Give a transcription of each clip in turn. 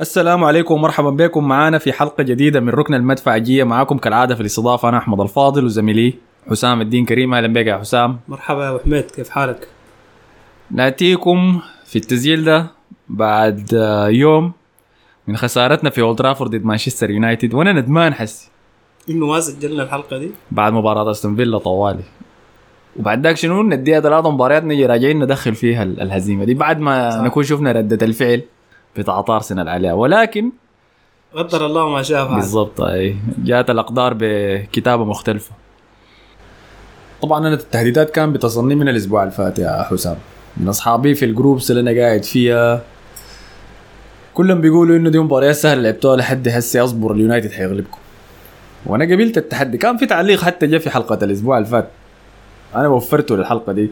السلام عليكم ومرحبا بكم. معانا في حلقة جديدة من ركن المدفعجية معاكم كالعادة في الاستضافة أنا أحمد الفاضل وزميلي حسام الدين كريم. أهلا بك يا حسام. مرحبا يا حميد كيف حالك؟ نأتيكم في التسجيل ده بعد يوم من خسارتنا في اولد ترافورد ضد مانشستر يونايتد وأنا ندمان حسي. إنه ما سجلنا الحلقة دي؟ بعد مباراة أستون فيلا طوالي. وبعد ذاك شنو؟ نديها ثلاث مباريات نجي راجعين ندخل فيها ال- الهزيمة دي. بعد ما صح. نكون شفنا ردة الفعل. بتاعت ارسنال عليها ولكن قدر الله ما شاء فعل بالضبط أي. جات الأقدار بكتابة مختلفة. طبعا أنا التهديدات كان بتصلني من الأسبوع اللي فات يا حسام. من أصحابي في ال groups اللي أنا قاعد فيها كلهم بيقولوا إنه دي مباريات سهلة لعبتوها لحد هسه أصبر اليونايتد حيغلبكم. وأنا قبلت التحدي. كان في تعليق حتى جاء في حلقة الأسبوع اللي فات أنا وفرته للحلقة دي.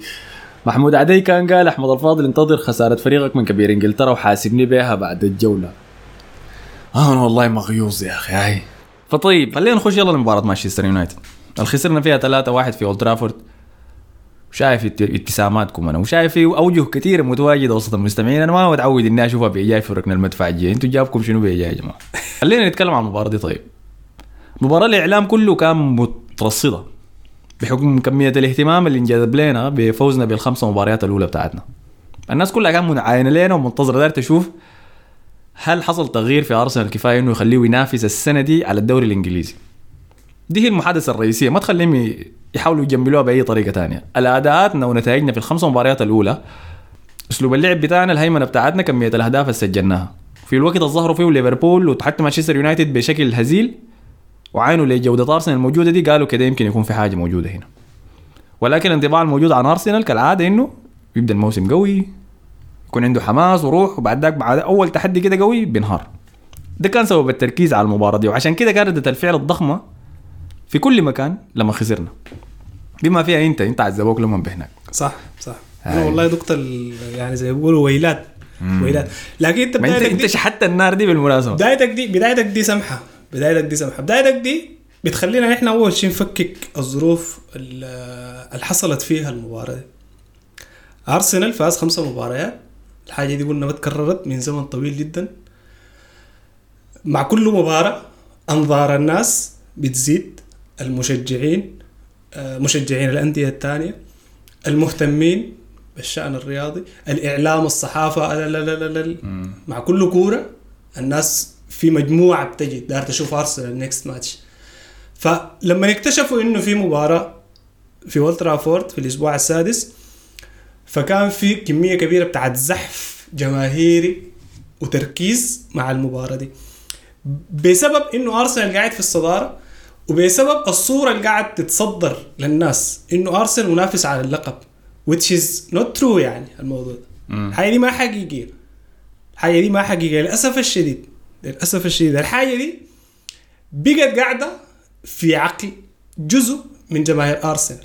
محمود عدي كان قال أحمد الفاضل انتظر خسارة فريقك من كبير إنجلترا وحاسبني بها بعد الجولة. آه أنا والله مغيوظ يا أخي هاي. فطيب خلينا نخش يلا لمباراة مانشستر يونايتد. اللي خسرنا فيها 3 1 في أولد ترافورد. وشايف ات- ابتساماتكم أنا وشايف في أوجه كثيره متواجده وسط المستمعين. أنا ما متعود إني أشوفها بإيجاي في ركن المدفعجيه أنتوا جابكم شنو بإيجاي يا جماعة؟ خلينا نتكلم عن المباراة دي طيب. مباراة الإعلام كله كان مترصدة. بحكم كمية الاهتمام اللي انجذب لنا بفوزنا بالخمسة مباريات الأولى بتاعتنا. الناس كلها كانت منعاينة لنا ومنتظرة داير تشوف هل حصل تغيير في أرسنال كفاية إنه يخليه ينافس السنة دي على الدوري الإنجليزي. دي هي المحادثة الرئيسية ما تخليهم يحاولوا يجملوها بأي طريقة تانية. الأداءاتنا ونتائجنا في الخمس مباريات الأولى أسلوب اللعب بتاعنا الهيمنة بتاعتنا كمية الأهداف اللي سجلناها. في الوقت اللي ظهروا فيه ليفربول وحتى مانشستر يونايتد بشكل هزيل وعاينوا لجوده أرسنال الموجودة دي قالوا كده يمكن يكون في حاجة موجودة هنا. ولكن الانطباع الموجود عن أرسنال كالعادة إنه يبدأ الموسم قوي يكون عنده حماس وروح وبعد ذاك بعد أول تحدي كده قوي بينهار. ده كان سبب التركيز على المباراة دي وعشان كده كانت ردة الفعل الضخمة في كل مكان لما خسرنا. بما فيها انت انت عذبوك لما بهناك. صح صح. أنا والله ال- يعني زي ما بيقولوا ويلات. ويلات. لكن انت بدايتك انت شحت النار دي بالمناسبة. بدايتك دي بدايتك دي سمحة. بدايتك دي سمحه بدايتك دي بتخلينا نحن أول شيء نفكك الظروف ال- اللي حصلت فيها المباراة دي. أرسنال فاز خمسة مباريات. الحاجة دي قلنا ما تكررت من زمن طويل جدا. مع كل مباراة أنظار الناس بتزيد. المشجعين آه، مشجعين الأندية الثانية. المهتمين بالشأن الرياضي. الإعلام الصحافة لا لا لا لا مع كل كورة الناس في مجموعة بتجي دار تشوف أرسنال next match فلما اكتشفوا إنه في مباراة في اولد ترافورد في الأسبوع السادس فكان في كمية كبيرة بتاعت زحف جماهيري وتركيز مع المباراة دي. بسبب إنه أرسنال قاعد في الصدارة وبسبب الصورة اللي قاعد تتصدر للناس إنه أرسنال منافس على اللقب which is not true يعني الموضوع ده. الحاجة دي ما حقيقية. الحاجة دي ما حقيقية. للأسف الشديد. للأسف الشديد. الحاجة دي بقت قاعدة في عقل جزء من جماهير أرسنال.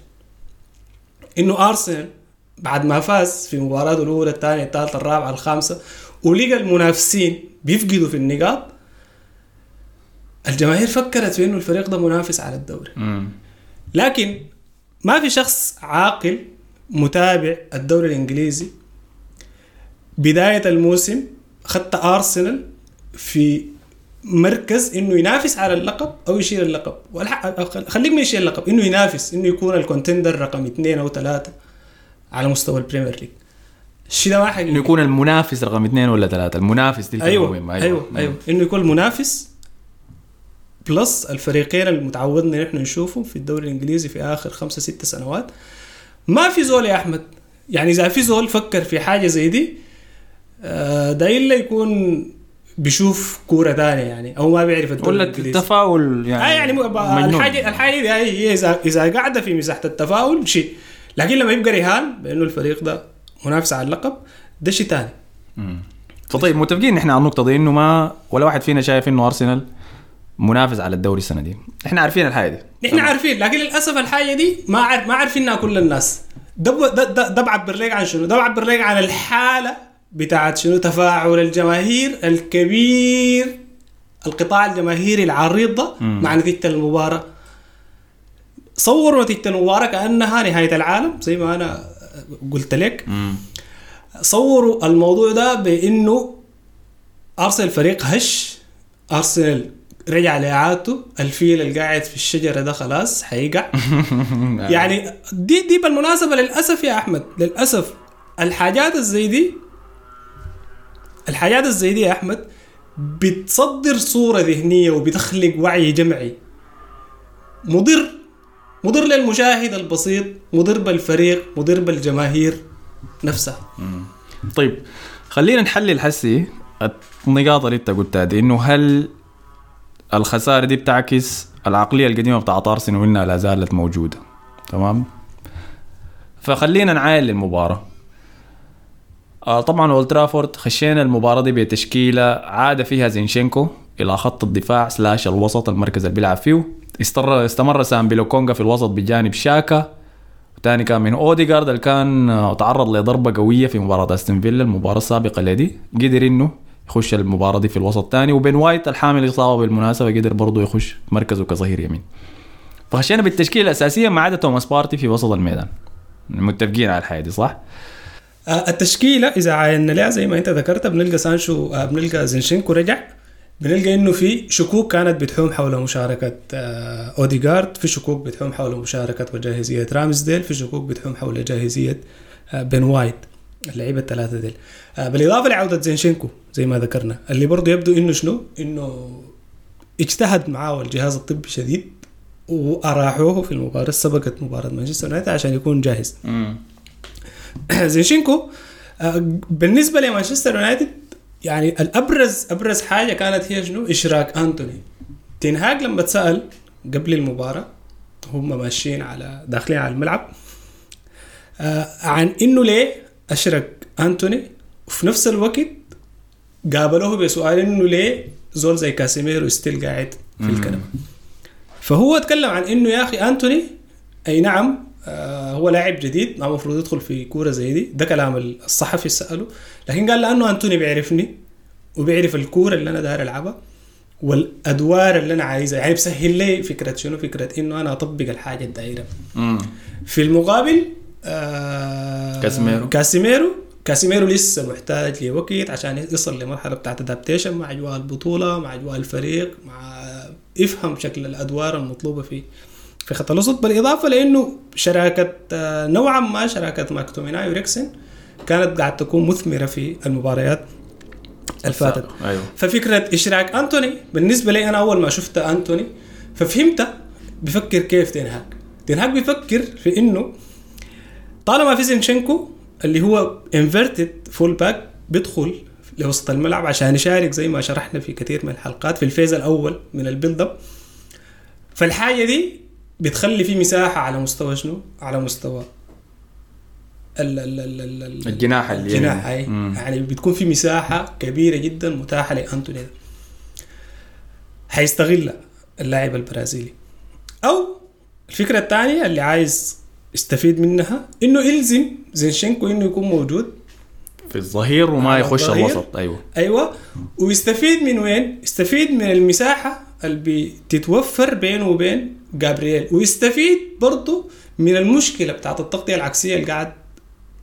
إنه أرسنال بعد ما فاز في مباراته الأولى الثانية الثالثة الرابعة الخامسة ولقى المنافسين بيفقدوا في النقاط الجماهير فكرت في إنه الفريق ده منافس على الدوري. لكن ما في شخص عاقل متابع الدوري الإنجليزي. بداية الموسم خدت أرسنال في مركز إنه ينافس على اللقب أو يشيل اللقب. خليك من يشيل اللقب إنه ينافس إنه يكون ال contender رقم اثنين أو ثلاثة على مستوى البريمير ليج الشيء ده ما حقيقي إنه يكون المنافس رقم اثنين ولا ثلاثة؟ المنافس دي أيوه مهمة. أيوه أيوه, أيوة. إنه يكون منافس بلس الفريقين المتعودنا نحن نشوفهم في الدوري الإنجليزي في آخر خمسة ستة سنوات. ما في زول يا أحمد. يعني إذا في زول فكر في حاجة زي دي آه، ده إلا يكون بيشوف كورة ثانية يعني أو ما بيعرف الدوري ولا التفاؤل آه يعني يعني م- مجنون. الحاجة الحاجة دي هي اذا إذا قاعدة في مساحة التفاؤل شيء لكن لما يبقى رهان بأنه الفريق ده منافس على اللقب ده شيء ثاني. فطيب متفقين نحن على النقطة دي إنه ما ولا واحد فينا شايف إنه أرسنال منافس على الدوري السنة دي. إحنا عارفين الحاجة دي. نحن عارفين لكن للأسف الحاجة دي ما عارف ما عارفينها كل الناس. ده ده ده, ده بعبر لك عن شنو؟ ده بعبر لك عن الحالة بتاعت شنو؟ تفاعل الجماهير الكبير. القطاع الجماهيري العريض ده مع نتيجة المباراة. صوروا نتيجة المباراة كأنها نهاية العالم زي ما أنا قلت لك. مم. صوروا الموضوع ده بإنه أرسنال فريق هش. أرسنال رجع لاعادته الفيل اللي قاعد في الشجرة ده خلاص حيقع. يعني دي دي بالمناسبة للأسف يا أحمد. للأسف الحاجات الزي دي الحاجات الزي دي يا أحمد بتصدر صورة ذهنية وبتخلق وعي جمعي. مضر مضر للمشاهد البسيط مضر بالفريق مضر بالجماهير نفسها. طيب خلينا نحلل حسي النقاط اللي انت قلتها دي إنه هل الخسارة دي بتعكس العقلية القديمة بتاعت ارسنال وانها لا زالت موجودة؟ تمام؟ فخلينا نعاين للمباراه طبعا أولد ترافورد خشينا المباراة دي بتشكيلة عاد فيها زينشينكو إلى خط الدفاع slash الوسط المركز اللي بيلعب فيه. استمر استمر سامبي لوكونجا في الوسط بجانب شاكا. وتاني كان من اوديجارد اللي كان آه، تعرض لضربة قوية في مباراة أستون فيلا المباراة السابقة لدي قدر إنه يخش المباراة دي في الوسط تاني وبين وايت الحامل إصابة بالمناسبة قدر برضه يخش مركزه كظهير يمين. فخشينا بالتشكيلة الأساسية ما عدا توماس بارتي في وسط الميدان. متفقين على الحياة دي صح؟ آه، التشكيلة إذا عاينا لها زي ما أنت ذكرت بنلقى سانشو آه، بنلقى زينشينكو رجع. بنلقى إنه في شكوك كانت بتحوم حول مشاركة آه، اوديجارد في شكوك بتحوم حول مشاركة وجاهزية رامزديل في شكوك بتحوم حول جاهزية بن وايت اللعيبة الثلاثة ديل. بالإضافة لعودة زينشينكو زي ما ذكرنا اللي برضه يبدو إنه شنو؟ إنه اجتهد معاه الجهاز الطبي شديد وأراحوه في المباراة سبقت مباراة مانشستر يونايتد عشان يكون جاهز. زينشينكو. آه، بالنسبة لمانشستر يونايتد يعني الأبرز أبرز حاجة كانت هي شنو؟ إشراك أنتوني. تنهاج لما تسأل قبل المباراة هم ماشيين على داخلين على الملعب آه، عن إنه ليه أشرك أنتوني. وفي نفس الوقت قابلوه بسؤال إنه ليه زول زي كاسيميرو still قاعد في الكنبه فهو اتكلم عن إنه يا أخي أنتوني أي نعم هو لاعب جديد ما المفروض يدخل في كورة زي دي. ده كلام الصحفي سأله. لكن قال لأنه أنتوني بيعرفني وبيعرف الكورة اللي أنا داير ألعبها والأدوار اللي أنا عايزها. يعني بسهل لي فكرة شنو؟ فكرة إنه أنا أطبق الحاجة الدايرة. في المقابل آه كاسيميرو. كاسيميرو. كاسيميرو لسه محتاج لوقت عشان يصل لمرحلة بتاعت adaptation مع اجواء البطوله مع اجواء الفريق مع يفهم شكل الأدوار المطلوبة في في خط الوسط بالإضافة لإنه شراكة آه، نوعا ما شراكة ماكتوميناي واريكسن كانت قاعد تكون مثمرة في المباريات الفاتت. أيوه. ففكرة إشراك أنتوني بالنسبة لي أنا أول ما شفت أنتوني ففهمت بفكر كيف تنهاج تنهاج بيفكر في إنه طالما في زينشينكو اللي هو inverted full back بيدخل لوسط الملعب عشان يشارك زي ما شرحنا في كثير من الحلقات في ال phase الأول من ال build up فالحاجة دي بتخلي في مساحة على مستوى شنو؟ على مستوى ال ال ال ال ال الجناح اللي الجناح مم. يعني بتكون في مساحة كبيرة جدا متاحة لانتوني ده حيستغلها اللاعب البرازيلي أو الفكرة الثانية اللي عايز يستفيد منها إنه يلزم زينشينكو إنه يكون موجود في الظهير وما يخش الظهير. الوسط أيوه أيوه ويستفيد من وين؟ يستفيد من المساحة اللي بتتوفر بينه وبين جابرييل. ويستفيد برضه من المشكلة بتاعت التغطية العكسية اللي قاعد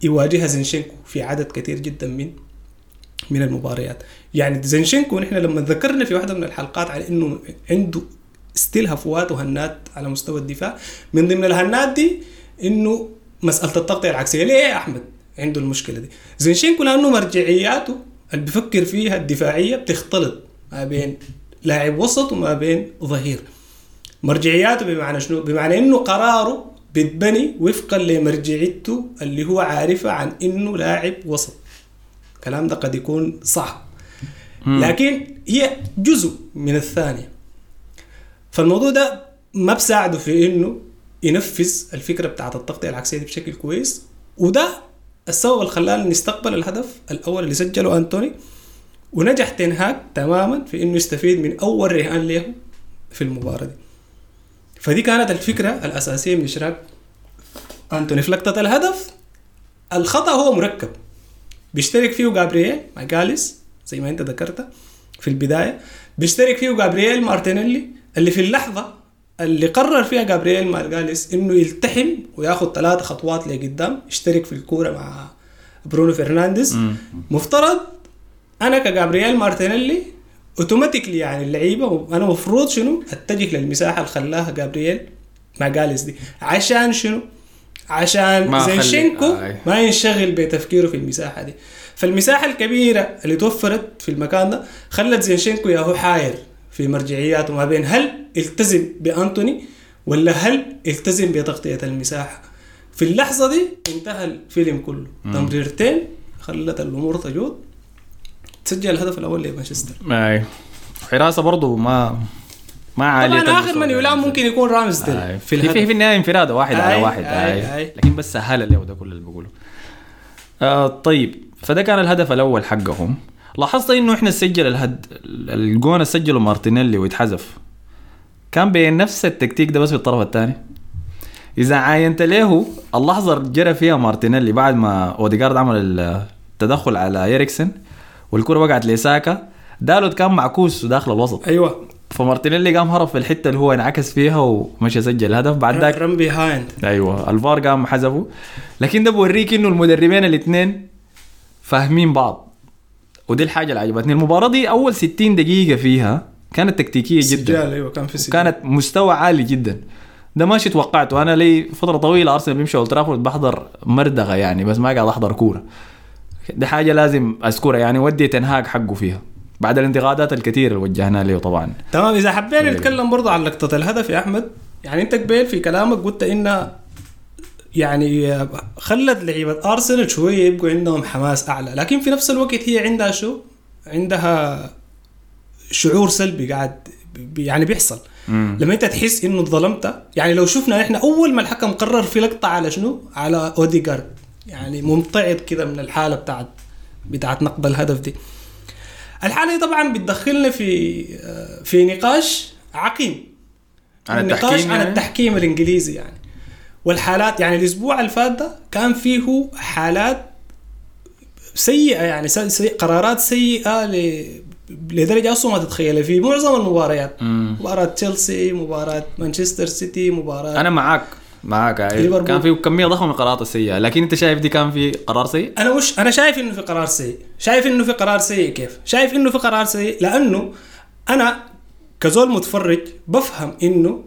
يواجهها زينشينكو في عدد كثير جدا من من المباريات. يعني زينشينكو نحن لما ذكرنا في واحدة من الحلقات على إنه عنده still هفوات وهنات على مستوى الدفاع من ضمن الهنات دي إنه مسألة التغطية العكسية. ليه يا أحمد؟ عنده المشكلة دي. زينشينكو لأنه مرجعياته اللي بيفكر فيها الدفاعية بتختلط ما بين لاعب وسط وما بين ظهير. مرجعياته بمعنى شنو؟ بمعنى إنه قراره بيتبني وفقا لمرجعيته اللي هو عارفها عن إنه لاعب وسط. الكلام ده قد يكون صعب. لكن هي جزء من الثانية. فالموضوع ده ما بساعده في إنه ينفذ الفكرة بتاعت التغطية العكسية دي بشكل كويس. وده السبب اللي خلانا نستقبل الهدف الأول اللي سجله أنتوني. ونجح تنهاك تماما في إنه يستفيد من أول رهان له في المباراة دي. فدي كانت الفكرة الأساسية من إشراك أنتوني. في لقطة الهدف الخطأ هو مركب. بيشترك فيه جابرييل ماجاليس زي ما أنت ذكرت في البداية. بيشترك فيه جابرييل مارتينيلي اللي في اللحظة اللي قرر فيها جابرييل ماجاليس إنه يلتحم وياخذ ثلاث خطوات لقدام يشترك في الكورة مع برونو فرنانديز. مفترض أنا كجابرييل مارتينيلي automatically يعني اللعيبة أنا مفروض شنو؟ أتجه للمساحة اللي خلاها جابرييل ماجاليس دي. عشان شنو؟ عشان زينشينكو آي. ما ينشغل بتفكيره في المساحة دي. فالمساحة الكبيرة اللي توفرت في المكان ده خلت زينشينكو يا هو حاير في مرجعياته ما بين. هل التزم بأنتوني ولا هل التزم بتغطية المساحة؟ في اللحظة دي انتهى الفيلم كله. تمريرتين خلت الأمور تجود. سجل الهدف الأول لمانشستر. أي. حراسه برضه ما ما عالية طبعا آخر من يلام ممكن يكون رامسديل آي. في في في, النهاية انفراده واحد على آي، واحد آي. آي. لكن بس سهل له ده كل اللي بقوله. آه طيب فده كان الهدف الأول حقهم. لاحظت إنه إحنا سجل الهد الجون اللي سجله مارتينيلي ويتحذف. كان بين نفس التكتيك ده بس في الطرف الثاني. إذا عاينت له اللحظة اللي جرى فيها مارتينيلي بعد ما أوديجارد عمل التدخل على اريكسن والكرة وقعت لساكا دالوت كان معكوس داخل الوسط. أيوه. فمارتينيلي قام هرب في الحتة اللي هو انعكس فيها ومشى سجل هدف. بعد ذاك run behind أيوه. الفار قام حذفه. لكن ده بوريك إنه المدربين الاثنين فاهمين بعض. ودي الحاجة اللي عجبتني. المباراة دي أول 60 دقيقة فيها كانت تكتيكية جدا. سجال أيوه كان في سجال. كانت مستوى عالي جدا. ده ماشي توقعته أنا لي فترة طويلة أرسنال بيمشي أولد ترافورد بحضر مردغة يعني بس ما قاعد أحضر كورة. دي حاجة لازم أذكرها. يعني ودي تنهاج حقه فيها. بعد الانتقادات الكثيره اللي وجهناها له طبعا. تمام إذا حبينا أيوة. نتكلم برضه عن لقطة الهدف يا أحمد يعني أنت قبيل في كلامك قلت إن يعني خلت لعيبة أرسنال شوية يبقوا عندهم حماس أعلى لكن في نفس الوقت هي عندها شو؟ عندها شعور سلبي قاعد يعني بيحصل. مم. لما أنت تحس إنه اتظلمت يعني لو شفنا إحنا أول ما الحكم قرر في لقطة على شنو؟ على أوديجارد. يعني ممتعض كده من الحالة بتاعت بتاعت نقض الهدف دي. الحالة دي طبعا بتدخلنا في في نقاش عقيم. عن التحكيم عن يعني؟ التحكيم الإنجليزي يعني. والحالات يعني الأسبوع اللي فات ده كان فيه حالات سيئة يعني سي سي قرارات سيئة ل لدرجة أصلا ما تتخيلها في معظم المباريات. مم. مباراة تشيلسي مباراة مانشستر سيتي مباراة أنا معاك. معاك أيوة. ليفربول. كان في كمية ضخمة من القرارات السيئة. لكن انت شايف دي كان في قرار سيء؟ أنا مش أنا شايف إنه في قرار سيء. شايف إنه في قرار سيء كيف؟ شايف إنه في قرار سيء لأنه أنا كزول متفرج بفهم إنه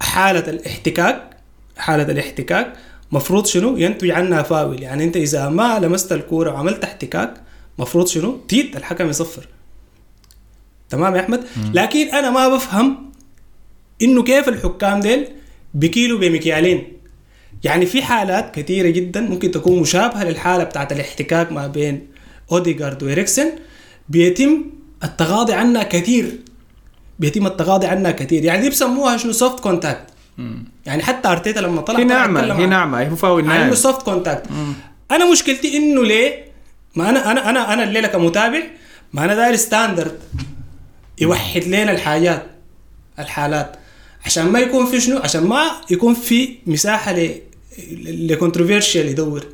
حالة الاحتكاك حالة الاحتكاك مفروض شنو؟ ينتج عنها فاول. يعني أنت إذا ما لمست الكورة وعملت احتكاك مفروض شنو؟ تيت الحكم يصفر. تمام يا أحمد؟ لكن أنا ما بفهم إنه كيف الحكام ديل بكيلوا بمكيالين. يعني في حالات كثيرة جدا ممكن تكون مشابهة للحالة بتاعت الاحتكاك ما بين اوديجارد وإريكسن بيتم التغاضي عنها كثير. بيتم التغاضي عنها كثير. يعني دي بسموها شنو؟ soft contact يعني حتى أرتيتا لما طلع هي اتكلم هي نعم هو فاول عن إنه ناعم soft contact أنا مشكلتي إنه ليه؟ ما أنا أنا أنا أنا الليلة كمتابع ما أنا داير standard يوحد لنا الحاجات الحالات. عشان ما يكون في شنو؟ عشان ما يكون في مساحة ل ل controversial يدور.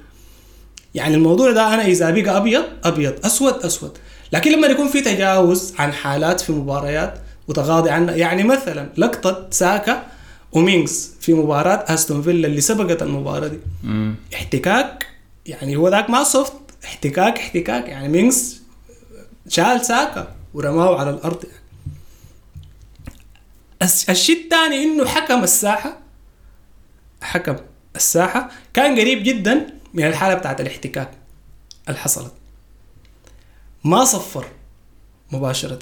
يعني الموضوع ده أنا إذا بقى أبيض أبيض أسود أسود. لكن لما يكون في تجاوز عن حالات في مباريات وتغاضي عنها يعني مثلا لقطة ساكا ومينغز في مباراة أستون فيلا اللي سبقت المباراة دي. مم. احتكاك يعني هو ذاك ما soft احتكاك احتكاك. يعني مينغز شال ساكا ورماه على الأرض. يعني الشيء الثاني إنه حكم الساحة. حكم الساحة. كان قريب جدا من الحالة بتاعت الاحتكاك اللي حصلت ما صفر مباشرة.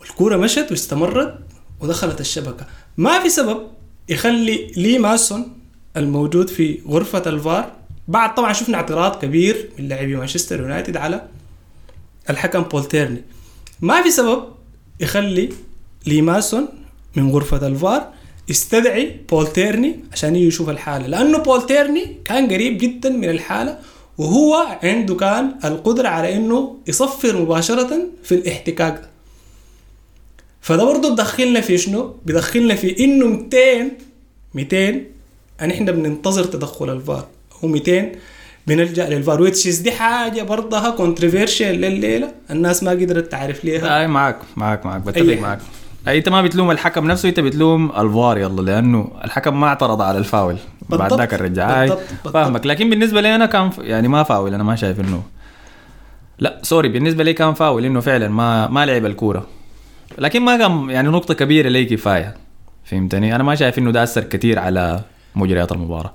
والكورة مشت واستمرت ودخلت الشبكة. ما في سبب يخلي لي ماسون الموجود في غرفة الفار. بعد طبعا شفنا اعتراض كبير من لاعبي مانشستر يونايتد على الحكم بول تيرني ما في سبب يخلي لي ماسون من غرفة الفار يستدعي بول تيرني عشان يجي يشوف الحالة. لأنه بول تيرني كان قريب جدا من الحالة وهو عنده كان القدرة على إنه يصفر مباشرة في الاحتكاك ده. فده برضه بدخلنا في شنو؟ بدخلنا في إنه 200 200 أن إحنا بننتظر تدخل الفار. هو 200 بنلجأ لل VAR which is دي حاجة برضها controversial لليلة. الناس ما قدرت تعرف ليها أي معك معك معك بتفق أي. أنت ما بتلوم الحكم نفسه أنت بتلوم الفار. يلا لأنه الحكم ما اعترض على الفاول. بعد ذاك الرجع أي بالضبط، بالضبط. فاهمك. لكن بالنسبة لي أنا كان يعني ما فاول. أنا ما شايف إنه لا sorry. بالنسبة لي كان فاول إنه فعلا ما ما لعب الكورة. لكن ما كان يعني نقطة كبيرة لي كفاية. فهمتني؟ أنا ما شايف إنه ده أثر كثير على مجريات المباراة.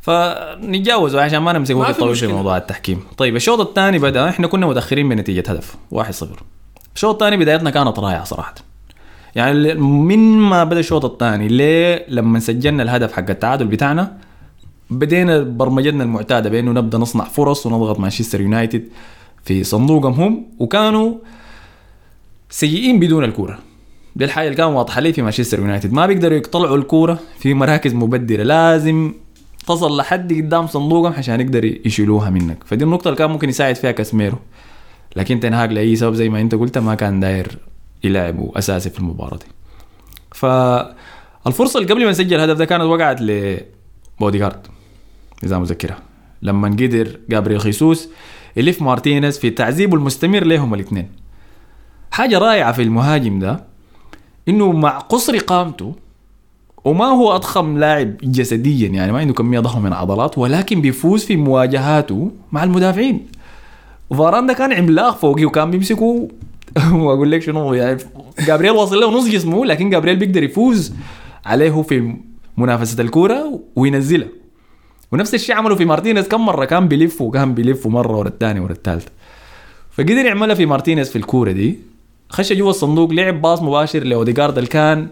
فنتجاوزه عشان ما نمسك وقت طويل في. موضوع التحكيم. طيب الشوط الثاني بدأ. إحنا كنا متأخرين بنتيجه هدف. 1-0 الشوط الثاني بدايتنا كانت رائعة صراحة. يعني من ما بدأ الشوط الثاني ليه لما سجلنا الهدف حق التعادل بتاعنا بدينا برمجتنا المعتادة بأنه نبدأ نصنع فرص ونضغط مانشستر يونايتد في صندوقهم هم وكانوا سيئين بدون الكورة. دي الحاجة اللي كان واضحة لي في مانشستر يونايتد ما بيقدروا يقطلعوا الكورة في مراكز مبدره لازم تصل لحد قدام صندوقهم عشان يقدر يشيلوها منك. فدي النقطة اللي كان ممكن يساعد فيها كاسميرو لكن تنهاج لأي سبب زي ما أنت قلت ما كان داير يلعبه أساسي في المباراة دي. فالفرصة اللي قبل ما نسجل الهدف ده كانت وقعت لبوديغارد اذا مذكرها لما قدر جابريل خيسوس يلف مارتينيز في تعذيبه المستمر لهم الاثنين. حاجة رائعة في المهاجم ده إنه مع قصر قامته وما هو أضخم لاعب جسديا يعني ما عنده كمية ضخمه من العضلات ولكن بيفوز في مواجهاته مع المدافعين. فاران ده كان عملاق فوقي وكان بيمسكه واقول لك شنو يعني جابرييل واصل له نص جسمه لكن جابرييل بيقدر يفوز عليه في منافسة الكورة وينزلها. ونفس الشيء عمله في مارتينيز كم مرة كان بيلف وكان بيلف مرة ورا الثانية ورا الثالثة. فقدر يعملها في مارتينيز في الكورة دي. خش جوا الصندوق لعب pass مباشر لاوديجارد اللي كان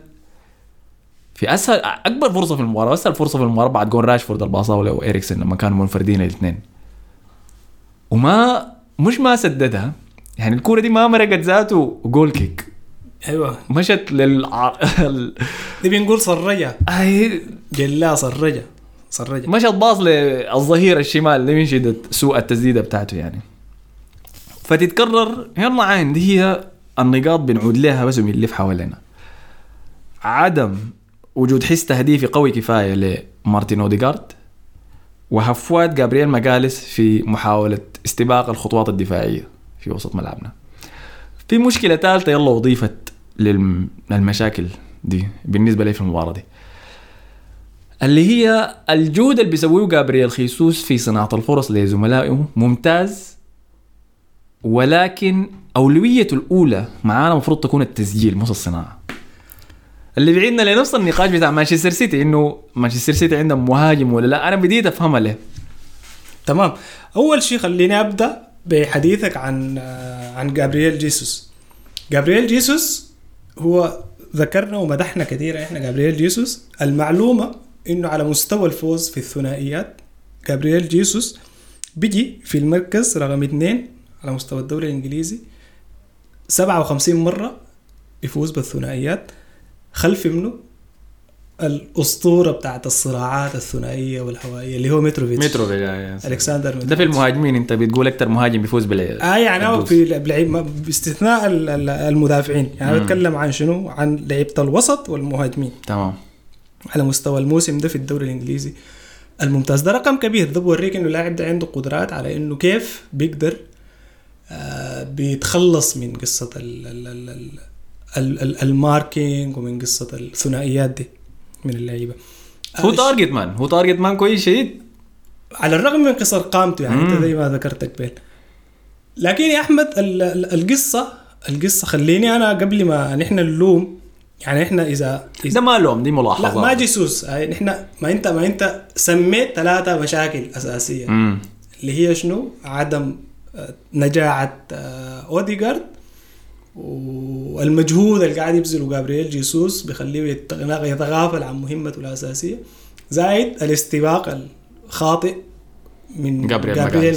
في أسهل أكبر فرصة في المباراة أسهل فرصة في المباراة بعد جون راشفورد الباصه له وإريكسن لما كانوا منفردين الاثنين. وما مش ما سددها يعني الكورة دي ما مرقت ذاته goal kick أيوه. مشت لل دي بنقول صرجة. أي- جلا صرجة. صرجة. مشت باص للظهير الشمال دي من شدة سوء التسديدة بتاعته يعني. فتتكرر يلا عين دي هي النقاط بنعود لها بس وبنلف حوالينا. عدم وجود حس تهديفي قوي كفاية لمارتين أوديغارد. وهفوات جابرييل ماجاليس في محاولة استباق الخطوات الدفاعية. في وسط ملعبنا. في مشكلة ثالثة يلا أضيفت للم- للمشاكل دي بالنسبة لي في المباراة دي. اللي هي الجهد اللي بيسويه جابرييل خيسوس في صناعة الفرص لزملائه ممتاز ولكن أولويته الأولى معانا المفروض تكون التسجيل مش الصناعة. اللي بيعيدنا لنفس النقاش بتاع مانشستر سيتي إنه مانشستر سيتي عندهم مهاجم ولا لا؟ أنا بديت أفهمها ليه. تمام. أول شيء خليني أبدأ بحديثك عن عن جابرييل جيسوس. جابرييل جيسوس هو ذكرنا ومدحنا كثير إحنا جابرييل جيسوس المعلومة إنه على مستوى الفوز في الثنائيات جابرييل جيسوس بيجي في المركز رقم اثنين على مستوى الدوري الإنجليزي 57 مرة يفوز بالثنائيات خلف منه الأسطورة بتاعت الصراعات الثنائية والهوائية اللي هو متروفيتش متروفيتش ألكسندر ده في. المهاجمين أنت بتقول أكثر مهاجم بيفوز بال آه يعني هو. في باستثناء ال- ال- المدافعين. يعني مم. بتكلم عن شنو؟ عن لعيبة الوسط والمهاجمين. تمام. على مستوى الموسم ده في الدوري الإنجليزي الممتاز. ده رقم كبير. ده بوريك إنه اللاعب ده عنده قدرات على إنه كيف بيقدر آه بيتخلص من قصة ال ال ال ال ال ال ال marking ومن قصة الثنائيات دي. من اللعيبة. هو آه، target man هو target man كويس شديد. على الرغم من قصر قامته يعني أنت مم. زي ما ذكرت قبل لكن يا أحمد ال- ال- القصة القصة خليني أنا قبل ما نحن نلوم يعني إحنا إذا, إذا ده ما لوم دي ملاحظة لا ما جيسوس. يعني نحن ما انت ما أنت سميت ثلاثة مشاكل أساسية. امم اللي هي شنو؟ عدم آه، نجاعة آه، اوديجارد والمجهود اللي قاعد يبذله جابرييل جيسوس بيخليه يت- يتغافل عن مهمته الأساسية. زائد الاستباق الخاطئ من جابرييل جابرييل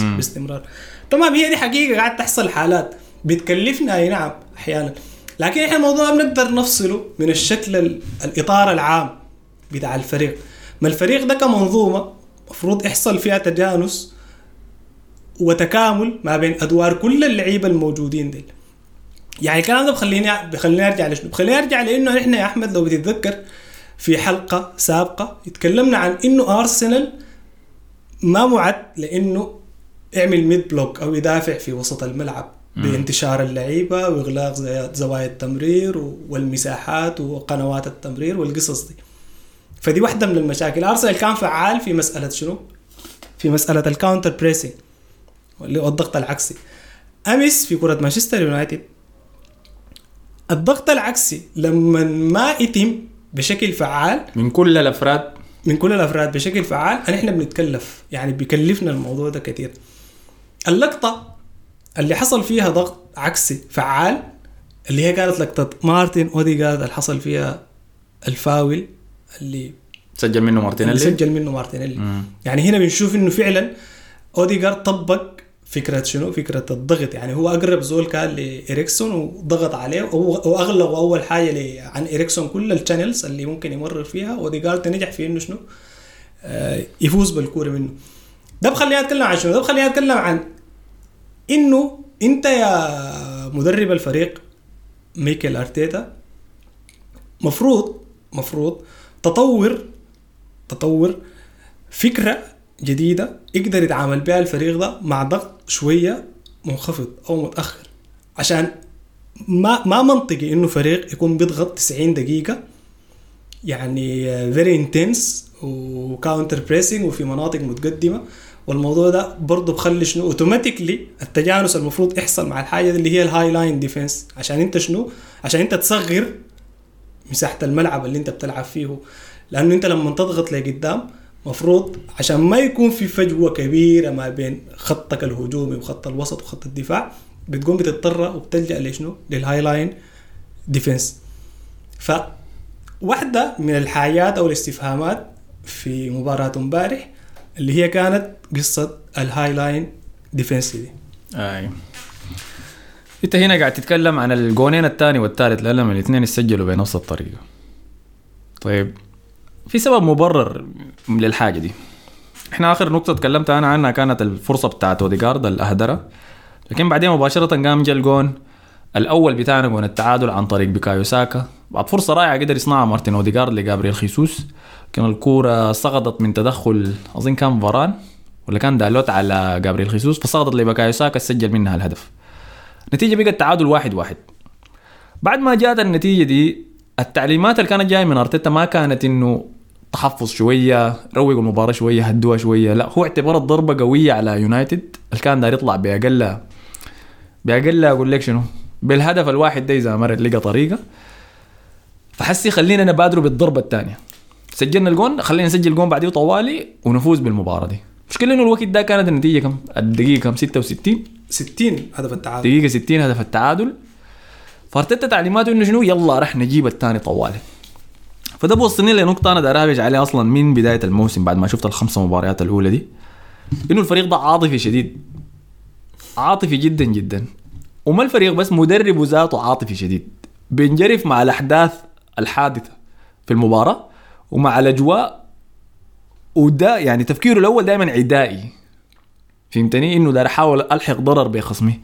مم. باستمرار. تمام هي دي حقيقة قاعد تحصل حالات. بتكلفنا أي نعم أحيانا. لكن إحنا الموضوع بنقدر نفصله من الشكل ال- الإطار العام بتاع الفريق. ما الفريق ده كمنظومة المفروض يحصل فيها تجانس وتكامل ما بين أدوار كل اللعيبة الموجودين دي يعني الكلام ده بخليني بخليني أرجع لشنو؟ بخليني أرجع لإنه نحن يا أحمد لو بتتذكر في حلقة سابقة اتكلمنا عن إنه ارسنال ما معد لإنه يعمل mid block أو يدافع في وسط الملعب بانتشار اللعيبة وإغلاق زوايا التمرير والمساحات وقنوات التمرير والقصص دي فدي واحدة من المشاكل ارسنال كان فعال في مسألة شنو؟ في مسألة ال counter pressing واللي هو الضغط العكسي أمس في كرة مانشستر يونايتد الضغط العكسي لما ما يتم بشكل فعال من كل الأفراد. من كل الأفراد بشكل فعال إحنا بنتكلف يعني بيكلفنا الموضوع ده كثير اللقطة اللي حصل فيها ضغط عكسي فعال اللي هي كانت لقطه مارتن اوديجارد اللي حصل فيها الفاول اللي سجل منه مارتينيلي؟ سجل منه مارتينيلي. يعني هنا بنشوف إنه فعلا اوديجارد طبق فكرة شنو؟ فكرة الضغط يعني هو أقرب زول كان لإريكسن وضغط عليه واغلق أول حاجة عن إريكسون كل ال channels اللي ممكن يمرر فيها اوديجارد نجح في إنه شنو؟ آه، يفوز بالكورة منه ده بخليني أتكلم عن شنو؟ ده بخليني أتكلم عن إنه أنت يا مدرب الفريق ميكل أرتيتا مفروض مفروض تطور تطور فكرة جديدة يقدر يتعامل بها الفريق ده مع ضغط شوية منخفض أو متأخر. عشان ما ما منطقي إنه فريق يكون بيضغط 90 دقيقة يعني very intense و counter pressing وفي مناطق متقدمة. والموضوع ده برضه بخلي شنو automatically التجانس المفروض يحصل مع الحاجة اللي هي ال high line defense عشان أنت شنو؟ عشان أنت تصغر مساحة الملعب اللي أنت بتلعب فيه. لأنه أنت لما تضغط لقدام مفروض عشان ما يكون في فجوة كبيرة ما بين خطك الهجومي وخط الوسط وخط الدفاع بتقوم بتضطر وبتلجأ لشنو؟ لل high line defense. ف واحدة من الحاجات أو الاستفهامات في مباراة امبارح اللي هي كانت قصة ال high line defense دي آي. انت هنا قاعد تتكلم عن الجونين الثاني والثالث لأن الاثنين اتسجلوا بنفس الطريقة. طيب في سبب مبرر للحاجة دي. إحنا آخر نقطة تكلمت أنا عنها كانت الفرصة بتاعت اوديجارد الأهدرة. لكن بعدين مباشرة قام جا الجون الأول بتاعنا جون التعادل عن طريق بيكايو ساكا. بعد فرصة رائعة قدر يصنعها مارتن اوديجارد لجابرييل خيسوس. كان الكورة سقطت من تدخل اظن كان فاران ولا كان دالوت على جابرييل خيسوس فسقطت لبكايو ساكا سجل منها الهدف. النتيجه بقت تعادل واحد واحد. بعد ما جات النتيجة دي التعليمات اللي كانت جاية من أرتيتا ما كانت إنه تحفظ شوية روقوا المباراة شوية هدوها شوية. لا هو اعتبرت ضربه قوية على يونايتد. اللي كان داير يطلع بأقل بأقل أقول لك شنو؟ بالهدف الواحد ده إذا مرت لقى طريقة. فحسي خلينا نبادره بالضربة الثانية سجلنا الجون خلينا نسجل جون بعديه طوالي ونفوز بالمباراة دي. المشكلة إنه الوقت ده كانت النتيجة كم؟ الدقيقة كم؟ 66 60 هدف التعادل. دقيقة 60 هدف التعادل. فارتيتا تعليماته إنه شنو؟ يلا رح نجيب الثاني طوالي. فده بوصلني لنقطة أنا داير عليها أصلا من بداية الموسم بعد ما شفت الخمسه مباريات الأولى دي إنه الفريق ده عاطفي شديد. عاطفي جدا جدا. وما الفريق بس مدرب ذاته عاطفي شديد. بينجرف مع الأحداث الحادثة في المباراة ومع الأجواء وده يعني تفكيره الأول دائما عدائي. فهمتني؟ إنه داير أحاول ألحق ضرر بخصمي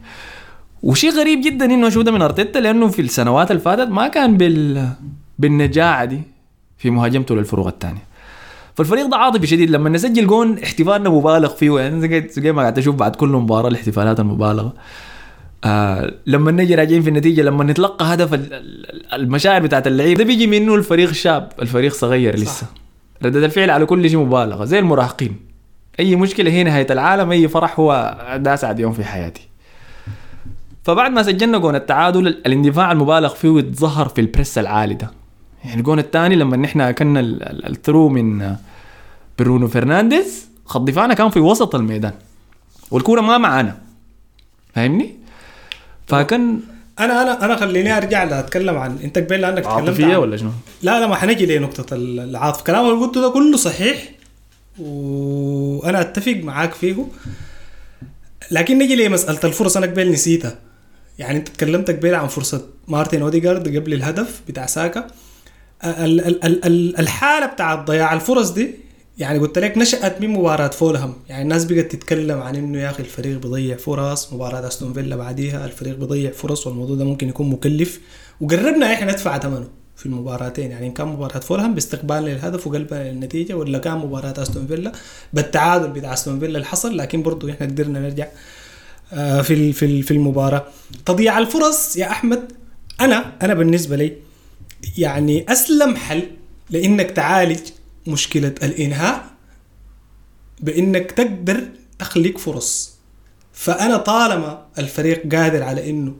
وشيء غريب جدا إنه أشوف ده من أرتيتا لأنه في السنوات اللي فاتت ما كان بال بالنجاعة دي. في مهاجمته للفروق الثانية فالفريق ده عاطفي شديد. لما نسجل جون احتفالنا مبالغ فيه. يعني زي ما قاعد أشوف بعد كل مباراة الاحتفالات المبالغة. آه لما نجي راجعين في النتيجة لما نتلقى هدف ال- ال- المشاعر بتاعت اللعيبه ده بيجي منه الفريق شاب الفريق صغير لسه. ردة الفعل على كل شيء مبالغة. زي المراهقين. أي مشكلة هي نهاية العالم أي فرح هو ده أسعد يوم في حياتي. فبعد ما سجلنا جون التعادل الاندفاع المبالغ فيه اتظهر في ال press العالي ده. يعني الجون الثاني لما نحن أكلنا ال- ال- ال through من برونو فرنانديز خط دفاعنا كان في وسط الميدان. والكورة ما معانا. فاهمني؟ فكان أنا أنا أنا خليني أرجع لاتكلم عن أنت قبل لانك تكلمت عاطفية عن... ولا شنو؟ لا لا ما حنجي لنقطة العاطفة. كلام اللي قلته ده كله صحيح وأنا أتفق معاك فيه. لكن نجي لمسألة الفرص؟ أنا قبل نسيتها. يعني أنت تكلمت قبل عن فرصة مارتن اوديجارد قبل الهدف بتاع ساكا. ال- ال- ال- ال- الحالة بتاعت ضياع الفرص دي يعني قلت لك نشأت من مباراة فولهام. يعني الناس بقت تتكلم عن إنه يا أخي الفريق بيضيع فرص مباراة أستون فيلا بعديها الفريق بيضيع فرص والموضوع ده ممكن يكون مكلف. وقربنا إحنا ندفع ثمنه في المباراتين. يعني إن كان مباراة فولهام باستقبال للهدف وقلبا للنتيجة ولا كان مباراة أستون فيلا بالتعادل بتاع أستون فيلا اللي حصل لكن برضه إحنا قدرنا نرجع آه، في في ال- في المباراة. تضييع الفرص يا أحمد أنا أنا بالنسبة لي يعني أسلم حل لإنك تعالج مشكلة الإنهاء بإنك تقدر تخلق فرص. فأنا طالما الفريق قادر على إنه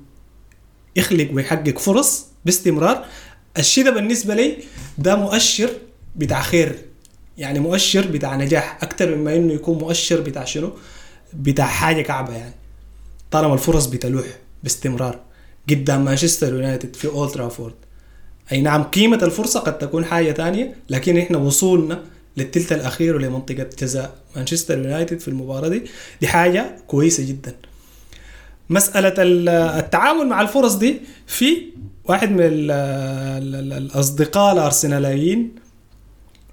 يخلق ويحقق فرص باستمرار الشيء ده بالنسبة لي ده مؤشر بتاع خير. يعني مؤشر بتاع نجاح أكثر مما إنه يكون مؤشر بتاع شنو؟ بتاع حاجة كعبة يعني. طالما الفرص بتلوح باستمرار. قدام مانشستر يونايتد في أولد ترافورد. أي نعم قيمة الفرصة قد تكون حاجة ثانية لكن إحنا وصولنا للتلت الأخير ولمنطقة جزاء مانشستر يونايتد في المباراة دي. دي حاجة كويسة جدا. مسألة ال- التعامل مع الفرص دي في واحد من ال- ال- ال- الأصدقاء الأرسناليين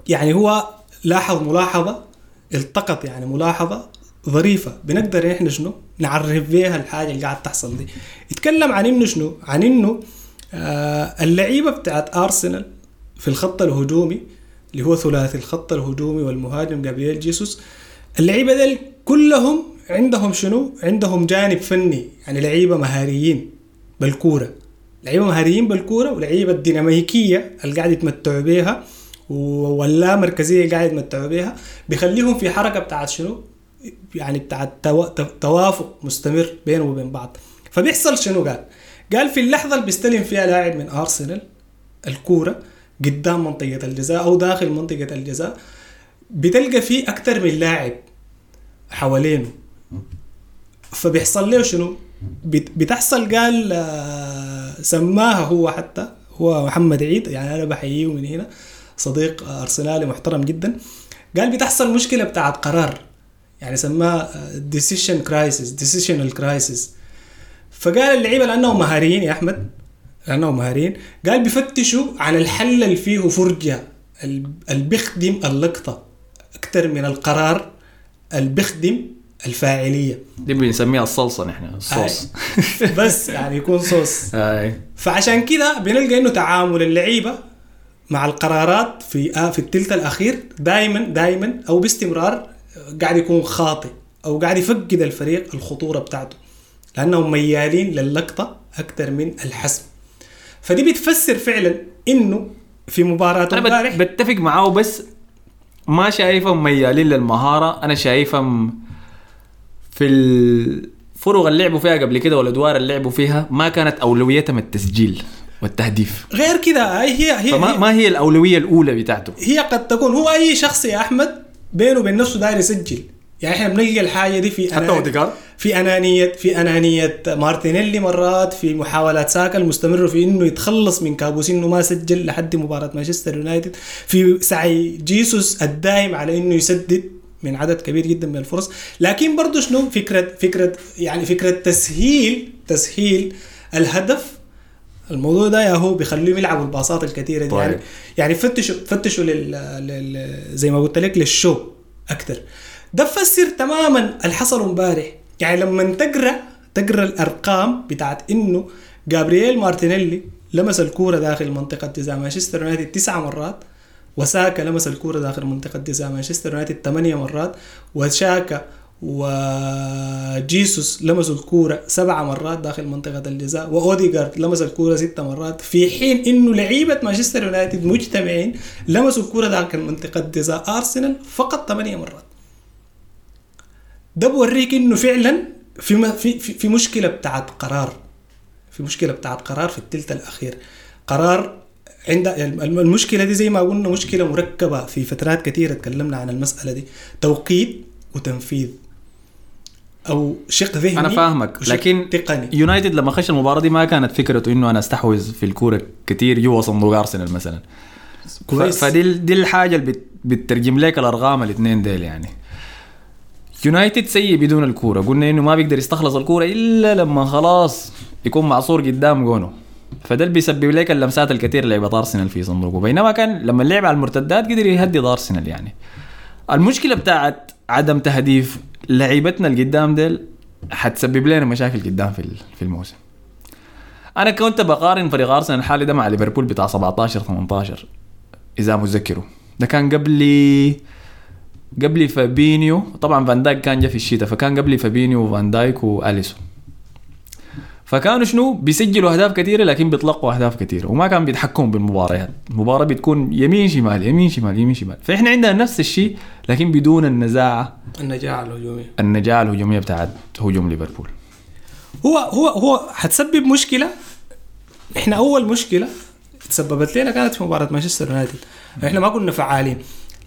يعني هو لاحظ ملاحظة التقط يعني ملاحظة ظريفة. بنقدر إحنا شنو؟ نعرف بيها الحاجة اللي قاعد تحصل دي. يتكلم عن إنه شنو؟ عن إنه آه اللعيبة بتاعت أرسنال في الخط الهجومي اللي هو ثلاثي الخط الهجومي والمهاجم جابرييل جيسوس اللعيبة ديل كلهم عندهم شنو؟ عندهم جانب فني يعني لعيبة مهاريين بالكورة. لعيبة مهاريين بالكورة ولعيبة الديناميكية اللي قاعد يتمتعوا بيها ولا مركزية اللي قاعد يتمتعوا بيها بيخليهم في حركة بتاعت شنو؟ يعني بتاعت توا- توافق مستمر بينهم وبين بعض. فبيحصل شنو قال؟ قال في اللحظة اللي بيستلم فيها لاعب من أرسنال الكورة قدام منطقة الجزاء أو داخل منطقة الجزاء بتلقى فيه أكثر من لاعب حوالينه. فبيحصل له شنو؟ بت- بتحصل قال آه، سماها هو حتى هو محمد عيد يعني أنا بحييه من هنا صديق ارسنالي محترم جدا. قال بتحصل مشكلة بتاعت قرار يعني سماها decision crisis decisional crisis فقال اللعيبة لأنهم مهاريين يا أحمد لأنهم مهاريين. قال بيفتشوا عن الحل اللي فيه فرجة ال- اللي بيخدم اللقطة أكثر من القرار اللي بيخدم الفاعلية. دي بنسميها الصلصة نحن الصوص. بس يعني يكون صوص. فعشان كده بنلقى إنه تعامل اللعيبة مع القرارات في آه في الثلث الأخير دائما دائما أو باستمرار قاعد يكون خاطئ أو قاعد يفقد الفريق الخطورة بتاعته. لأنهم ميالين للقطه أكثر من الحسم. فدي بتفسر فعلا إنه في مباراة أنا امبارح بت- بتفق معاه بس ما شايفهم ميالين للمهارة. أنا شايفهم في الفرق اللي لعبوا فيها قبل كده والأدوار اللي لعبوا فيها ما كانت أولويتهم التسجيل والتهديف. غير كده هي هي هي, فما ما هي الأولوية الأولى بتاعته. هي قد تكون هو أي شخص يا أحمد بينه وبين نفسه داير يسجل. يعني إحنا بنلقى الحاجة دي في حتى أوديجارد؟ في انانيه في أنانية مارتينيلي مرات في محاولات ساكا المستمره في إنه يتخلص من كابوس إنه ما سجل لحد مباراة مانشستر يونايتد. في سعي جيسوس الدائم على إنه يسدد من عدد كبير جدا من الفرص. لكن برضه شنو؟ فكره فكره يعني فكرة تسهيل تسهيل الهدف. الموضوع ده يا هو بيخليهم يلعبوا الباصات الكثيره دي. طيب. يعني يعني فتشوا فتشوا لل... لل... زي ما قلت لك للشو أكثر ده بفسر تماما اللي حصل امبارح. يعني لما تقرأ تقرأ الأرقام بتاعت إنه جابرييل مارتينيلي لمس الكورة داخل منطقة جزاء مانشستر يونايتد تسع مرات وساكا لمس الكورة داخل منطقة جزاء مانشستر يونايتد ثمانية مرات وشاكا وجيسوس لمسوا الكورة سبع مرات داخل منطقة الجزاء وأوديغارد لمس الكورة ست مرات في حين إنه لعيبة مانشستر يونايتد مجتمعين لمسوا الكورة داخل منطقة جزاء أرسنال فقط ثمانية مرات. ده بوريك إنه فعلا في في في, في مشكلة بتاعت قرار. في مشكلة بتاعت قرار في الثلث الأخير. قرار عند الم- المشكلة دي زي ما قلنا مشكلة مركبة في فترات كثيرة تكلمنا عن المسألة دي. توقيت وتنفيذ. أو شق ذهني أنا فاهمك. لكن تقني. يونايتد لما خش المباراة دي ما كانت فكرته إنه أنا أستحوذ في الكورة كتير جوا صندوق أرسنال مثلا. كويس. فدي دي الحاجة اللي بت- بتترجم لك الأرقام الاثنين ديل يعني. يونايتد سيء بدون الكورة. قلنا إنه ما بيقدر يستخلص الكورة إلا لما خلاص يكون معصور قدام جونه. فده اللي بيسبب لك اللمسات الكثير لعبة أرسنال في صندوقه بينما كان لما لعب على المرتدات قدر يهدد أرسنال يعني. المشكلة بتاعت عدم تهديف لعيبتنا اللي قدام ديل حتسبب لنا مشاكل قدام في في الموسم. أنا كنت بقارن فريق أرسنال الحالي ده مع ليفربول بتاع 17 18 إذا متذكروا. ده كان قبل قبل فابينيو طبعا فان دايك كان جا في الشتاء فكان قبل فابينيو وفان دايك وأليسون. فكانوا شنو؟ بيسجلوا أهداف كثيرة لكن بيطلقوا أهداف كثيرة وما كان بيتحكموا بالمباريات. المباراة بتكون يمين شمال يمين شمال يمين شمال. فإحنا عندنا نفس الشيء لكن بدون النزاعة. النجاعه الهجوميه النجاعه الهجوميه بتاعت هجوم ليفربول. هو هو هو حتسبب مشكلة؟ إحنا أول مشكلة تسببت لنا كانت في مباراة مانشستر يونايتد. إحنا ما كنا فعالين.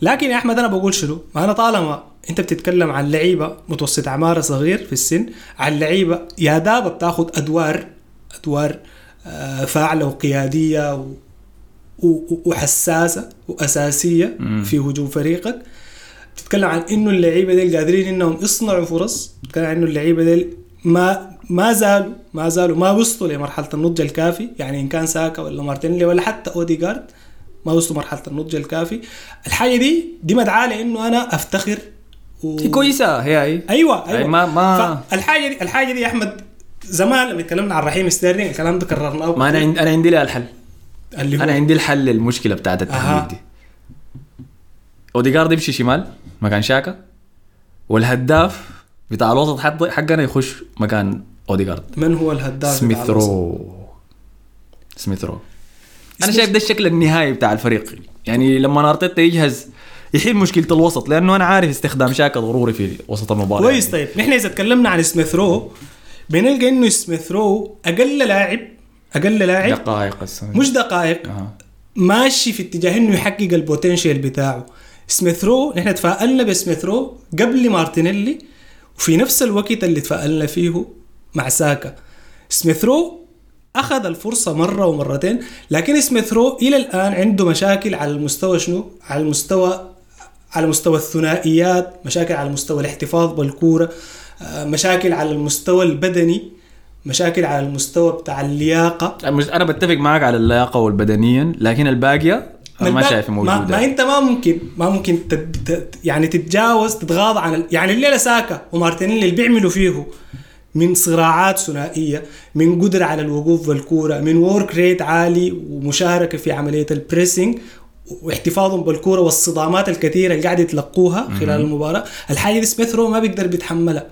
لكن يا أحمد أنا بقول شنو؟ ما أنا طالما أنت بتتكلم عن لعيبة متوسط اعمار صغير في السن عن لعيبة يا دابا بتاخذ أدوار أدوار آه، فاعلة وقيادية و و- وحساسة وأساسية في هجوم فريقك. تتكلم عن إنه اللعيبة ديل قادرين إنهم يصنعوا فرص. تتكلم عن إنه اللعيبة ديل ما ما زالوا ما زالوا ما وصلوا لمرحلة النضج الكافي يعني إن كان ساكا ولا مارتينيلي ولا حتى اوديجارد ما وصلوا مرحلة النضج الكافي. الحاجة دي دي مدعاة لإنه أنا أفتخر و... كويسة هي هي. أيوه أيوه. أي ما- ما- فالحاجه دي الحاجة دي يا أحمد زمان لما تكلمنا عن رحيم ستيرلينج الكلام ده كررناه. ما أنا عندي أنا عندي لها الحل. اللي هو؟ أنا عندي الحل للمشكلة بتاعت أها. التحديد دي. اوديجارد يمشي شمال مكان شاكا والهداف بتاع الوسط حق حقنا يخش مكان اوديجارد من هو الهداف سميث بتاع الوسط؟ رو سميث رو أنا شايف ده الشكل النهائي بتاع الفريق يعني لما أرتيتا يجهز يحل مشكلة الوسط لأنه أنا عارف استخدام شاكا ضروري في وسط المباراة كويس يعني. طيب نحن إذا تكلمنا عن سميث رو بنلقى إنه سميث رو أقل لاعب أقل لاعب دقائق السنة. مش دقائق أها. ماشي في اتجاه إنه يحقق ال potential بتاعه سميث رو نحن تفائلنا بسميث رو قبل مارتينيلي وفي نفس الوقت اللي تفائلنا فيه مع ساكا سميث رو أخذ الفرصة مرة ومرتين لكن سميث رو إلى الآن عنده مشاكل على المستوى شنو؟ على المستوى على مستوى الثنائيات مشاكل على مستوى الاحتفاظ بالكورة آه، مشاكل على المستوى البدني مشاكل على المستوى بتاع اللياقة. أنا بتفق معك على اللياقة والبدنيا لكن الباقية أنا ما شايف ما, موجودة. ما أنت ما ممكن ما ممكن تت يعني تتجاوز تتغاضى عن يعني الليلة ساكا ومارتينيلي اللي بيعملوا فيه من صراعات ثنائية من قدرة على الوقوف بالكورة من work rate عالي ومشاركة في عملية ال pressing واحتفاظهم بالكورة والصدامات الكثيرة اللي قاعد يتلقوها خلال المباراة. الحاجة دي سميث رو ما بيقدر بيتحملها.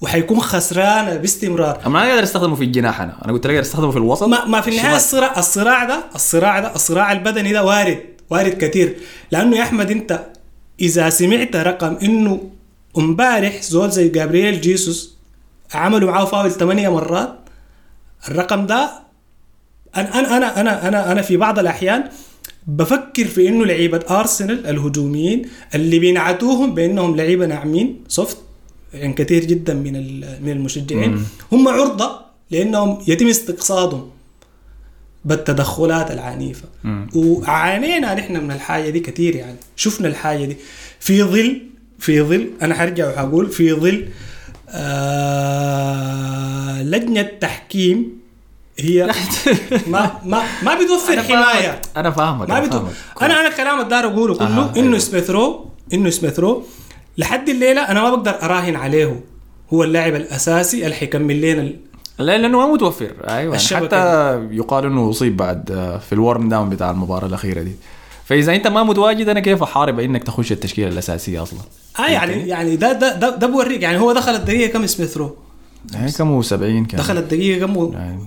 وحيكون خسران باستمرار. أما أنا قادر أستخدمه في الجناح أنا. أنا قلت لك قادر أستخدمه في الوسط. ما, ما في النهاية. الصراع الصراع ده الصراع ده الصراع البدني ده وارد. وارد كثير. لأنه يا أحمد أنت إذا سمعت رقم إنه امبارح زول زي جابرييل جيسوس عملوا معاه فاول ثمانية مرات. الرقم ده أنا أنا أنا أنا أنا, أنا في بعض الأحيان بفكر في إنه لعيبة أرسنال الهجوميين اللي بينعتوهم بأنهم لعيبة ناعمين. سوفت يعني كثير جدا من من المشجعين. هم عرضة لأنهم يتم استقصادهم بالتدخلات العنيفة. وعانينا نحن من الحاجة دي كثير يعني. شفنا الحاجة دي. في ظل في ظل أنا حرجع وحقول في ظل آه لجنة تحكيم هي ما ما ما بتوفر أنا حماية. فاهمك. أنا فاهمك ما أنا بتو... فاهمك. أنا أنا الكلام اللي داير أقوله كله أها، إنه أيوة. سميث رو إنه سميث رو لحد الليلة أنا ما بقدر أراهن عليه. هو اللاعب الأساسي اللي حيكمل لنا ال- لا لأنه ما متوفر. أيوه. يعني حتى يقال إنه أصيب بعد آه، في ال warm down بتاع المباراة الأخيرة دي. فإذا أنت ما متواجد أنا كيف أحارب إنك تخش التشكيلة الأساسية أصلا؟ آه يعني يعني ده ده ده, ده بوريك. يعني هو دخل الدقيقة كم سميث رو يعني كم 70 كان. دخل الدقيقة كم يعني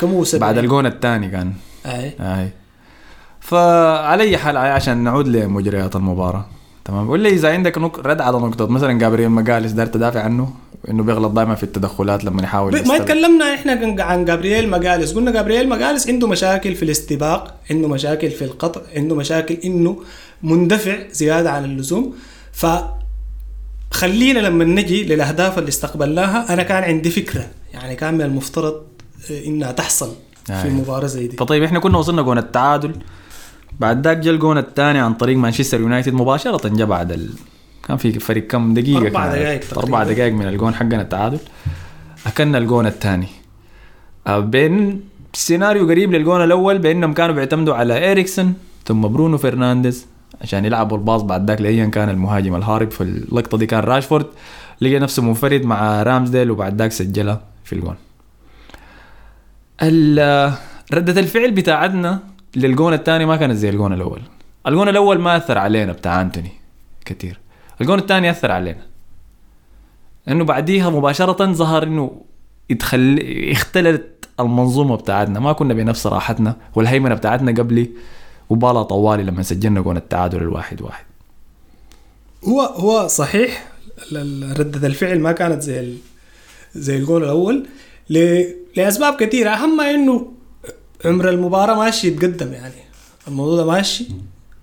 كم سبعين. بعد الجون الثاني كان. اي اي فعلى اي حال عشان نعود لمجريات المباراة. تمام. ولا إذا عندك نق... رد على نقطة مثلا جابرييل ماجاليس دار تدافع عنه؟ إنه بيغلط دائما في التدخلات لما يحاول ما. تكلمنا إحنا عن- جابرييل ماجاليس قلنا جابرييل ماجاليس عنده مشاكل في الاستباق عنده مشاكل في القطع عنده مشاكل إنه مندفع زيادة عن اللزوم. ف خلينا لما نجي للأهداف اللي استقبلناها أنا كان عندي فكرة يعني كان من المفترض آه، إنها تحصل في أيوة. مباراة زي دي. فطيب إحنا كنا وصلنا جون التعادل. بعد ذاك جا الجون الثاني عن طريق مانشستر يونايتد مباشرة جا بعد ال... كان في فريق كم دقيقة أربع كانت. دقايق تقريباً. أربع دقائق من الجون حقنا التعادل أكلنا الجون الثاني آه، بين سيناريو قريب للجون الأول بأنهم كانوا بيعتمدوا على إريكسون ثم برونو فرنانديز عشان يلعبوا الباص بعد ذاك لأيا كان المهاجم الهارب في اللقطة دي كان راشفورد لقى نفسه منفرد مع رامزديل وبعد ذاك سجلها في الجون ال- ردة الفعل بتاعتنا للجون الثاني ما كانت زي الجون الأول. الجون الأول ما أثر علينا بتاع أنتوني كثير الجون الثاني أثر علينا. إنه بعديها مباشرة ظهر إنه اتخل... اختلت المنظومة بتاعتنا. ما كنا بنفس راحتنا والهيمنة بتاعتنا قبلي وبالا طوالي لما سجلنا جون التعادل الواحد واحد. هو هو صحيح ردة الفعل ما كانت زي ال... زي الجول الأول. ل... لأسباب كثيره اهمها إنه عمر المباراة ماشي يتقدم يعني. الموضوع ده ماشي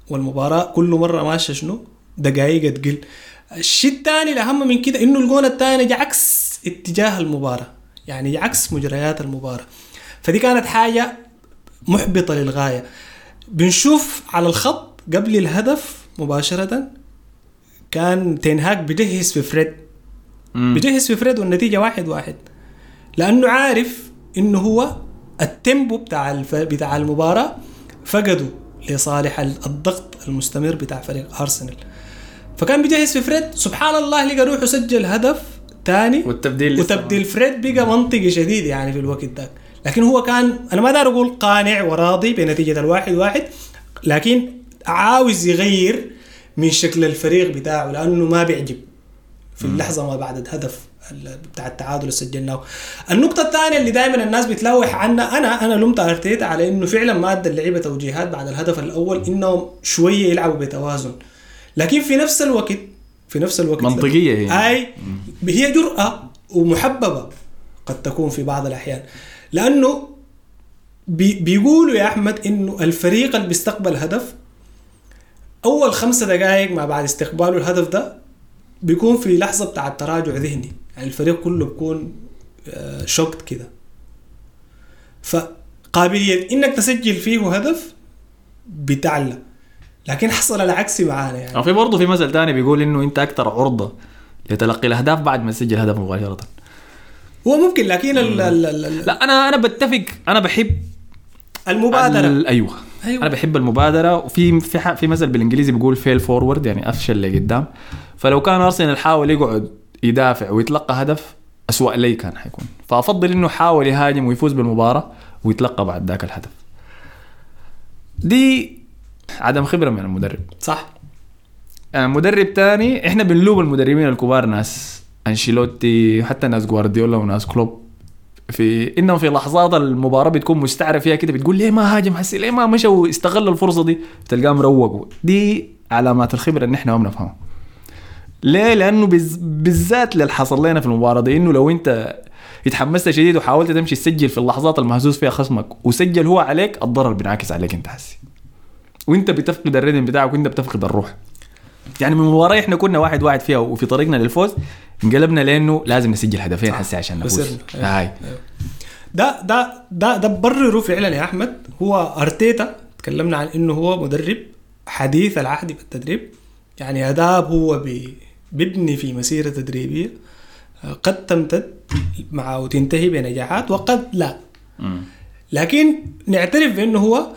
والمباراة كل مرة ماشية شنو؟ دقائق تقل. الشيء الثاني الاهم من كده إنه الجول الثاني جا عكس اتجاه المباراة. يعني عكس مجريات المباراة. فدي كانت حاجة محبطة للغاية. بنشوف على الخط قبل الهدف مباشرة كان تنهاك بيجهز في فريد. بيجهز في فريد والنتيجة واحد واحد. لأنه عارف إنه هو التيمبو بتاع الف... بتاع المباراة فقده لصالح ال- الضغط المستمر بتاع فريق أرسنال. فكان بيجهز في فريد سبحان الله لقى روحه سجل هدف تاني. والتبديل وتبديل فريد بقى منطقي شديد يعني في الوقت ده لكن هو كان أنا ما دار أقول قانع وراضي بنتيجة الواحد واحد لكن عاوز يغير من شكل الفريق بتاعه لأنه ما بيعجب. في اللحظة ما بعد الهدف ال- بتاع التعادل اللي سجلناه. النقطة الثانية اللي دائما الناس بتلوح عنها أنا أنا لومت أرتيتا على إنه فعلا ما أدى اللعيبة توجيهات بعد الهدف الأول إنهم شوية يلعبوا بتوازن. لكن في نفس الوقت في نفس الوقت منطقية هي. أي هي جرأة ومحببة قد تكون في بعض الأحيان. لأنه بي بيقولوا يا أحمد إنه الفريق اللي بيستقبل هدف أول خمسة دقائق ما بعد استقباله الهدف ده بيكون في لحظة بتاع التراجع ذهني. الفريق كله بيكون آه، شوكت كده. فقابلية إنك تسجل فيه هدف بتعلى لكن حصل العكس معانا يعني. أو في برضه في مثل تاني بيقول إنه أنت أكثر عرضة لتلقي الأهداف بعد ما تسجل هدف مباشرة. هو ممكن لكن ال- ال- ال- لا أنا أنا بتفق أنا بحب المبادرة. ال- أيوه. أيوة. أنا بحب المبادرة. وفي في في مثل بالإنجليزي بيقول fail forward يعني أفشل لقدام. فلو كان أرسنال حاول يقعد يدافع ويتلقى هدف اسوء لي كان حيكون. فأفضل إنه حاول يهاجم ويفوز بالمباراة ويتلقى بعد ذاك الهدف. دي عدم خبرة من المدرب. صح. آه، مدرب تاني إحنا بنلوم المدربين الكبار ناس أنشيلوتي حتى ناس جوارديولا وناس كلوب. في إنهم في لحظات المباراة بتكون مستعره فيها كده بتقول ليه ما هاجم حسي ليه ما مشى واستغل الفرصة دي. تلقاهم روقوا. دي علامات الخبرة ان إحنا ما بنفهمها. ليه؟ لأنه بز... بالذات اللي حصل لنا في المباراة دي إنه لو أنت اتحمست شديد وحاولت تمشي تسجل في اللحظات المهزوز فيها خصمك وسجل هو عليك الضرر بينعكس عليك أنت حسي. وأنت بتفقد الريتم بتاعك وأنت بتفقد الروح. يعني من المباراه إحنا كنا واحد واحد فيها وفي طريقنا للفوز انقلبنا لأنه لازم نسجل هدفين هسه عشان نفوز. هاي. ده ده ده ده فعلا يا أحمد. هو أرتيتا تكلمنا عن إنه هو مدرب حديث العهد بالتدريب. يعني أداب هو بي بيبني في مسيرة تدريبية آه، قد تمتد مع وتنتهي بنجاحات وقد لا. لكن نعترف بأنه هو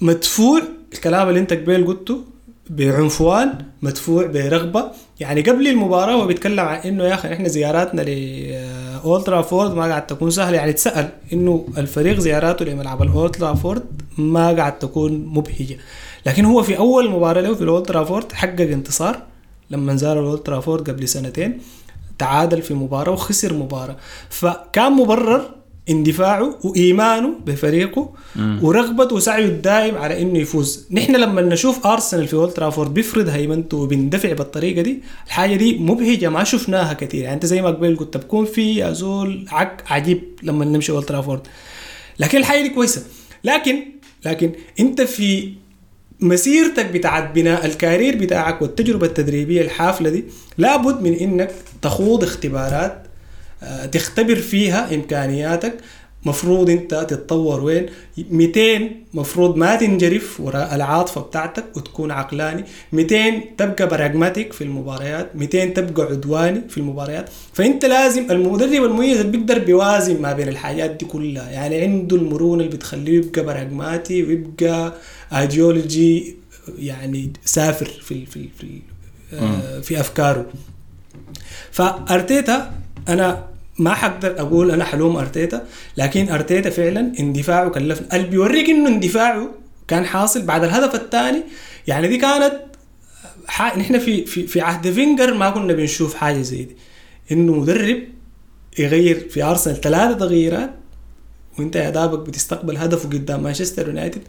مدفوع الكلام اللي انت قبل قلته بعنفوان مدفوع برغبة. يعني قبل المباراة هو بيتكلم عن إنه يا أخي إحنا زياراتنا لاولد ترافورد ما قاعد تكون سهلة. يعني تسأل إنه الفريق زياراته لملعب الاولد ترافورد ما قاعد تكون مبهجة. لكن هو في أول مباراة له في الاولد ترافورد حقق انتصار. لما زار الاولد ترافورد قبل سنتين تعادل في مباراة وخسر مباراة. فكان مبرر اندفاعه وإيمانه بفريقه ورغبته وسعيه الدائم على إنه يفوز. نحن لما نشوف أرسنال في أولد ترافورد بيفرض هيمنته وبيندفع بالطريقة دي الحاجة دي مبهجة ما شفناها كثير. يعني أنت زي ما قبل قلت بكون في أزول عك عجيب لما نمشي أولد ترافورد. لكن الحاجة دي كويسة. لكن لكن أنت في مسيرتك بتاعت بناء الكارير بتاعك والتجربة التدريبية الحافلة دي لابد من إنك تخوض اختبارات آه، تختبر فيها إمكانياتك مفروض انت تتطور وين؟ 200 مفروض ما تنجرف وراء العاطفة بتاعتك وتكون عقلاني. 200 تبقى براجماتيك في المباريات. 200 تبقى عدواني في المباريات. فانت لازم المدرب المميز اللي بيقدر بيوازن ما بين الحاجات دي كلها. يعني عنده المرونة اللي بتخليه يبقى براجماتي ويبقى ايديولوجي يعني سافر في في في, آه، في أفكاره. فأرتيتا أنا ما حقدر أقول أنا حلوم أرتيتا لكن أرتيتا فعلا اندفاعه كلفنا اللي بيوريك انه اندفاعه كان حاصل بعد الهدف الثاني. يعني دي كانت ح... نحن في في في عهد فينجر ما كنا بنشوف حاجة زي دي. إنه مدرب يغير في أرسنال ثلاثة تغييرات وإنت يا دابك بتستقبل هدفه قدام مانشستر يونايتد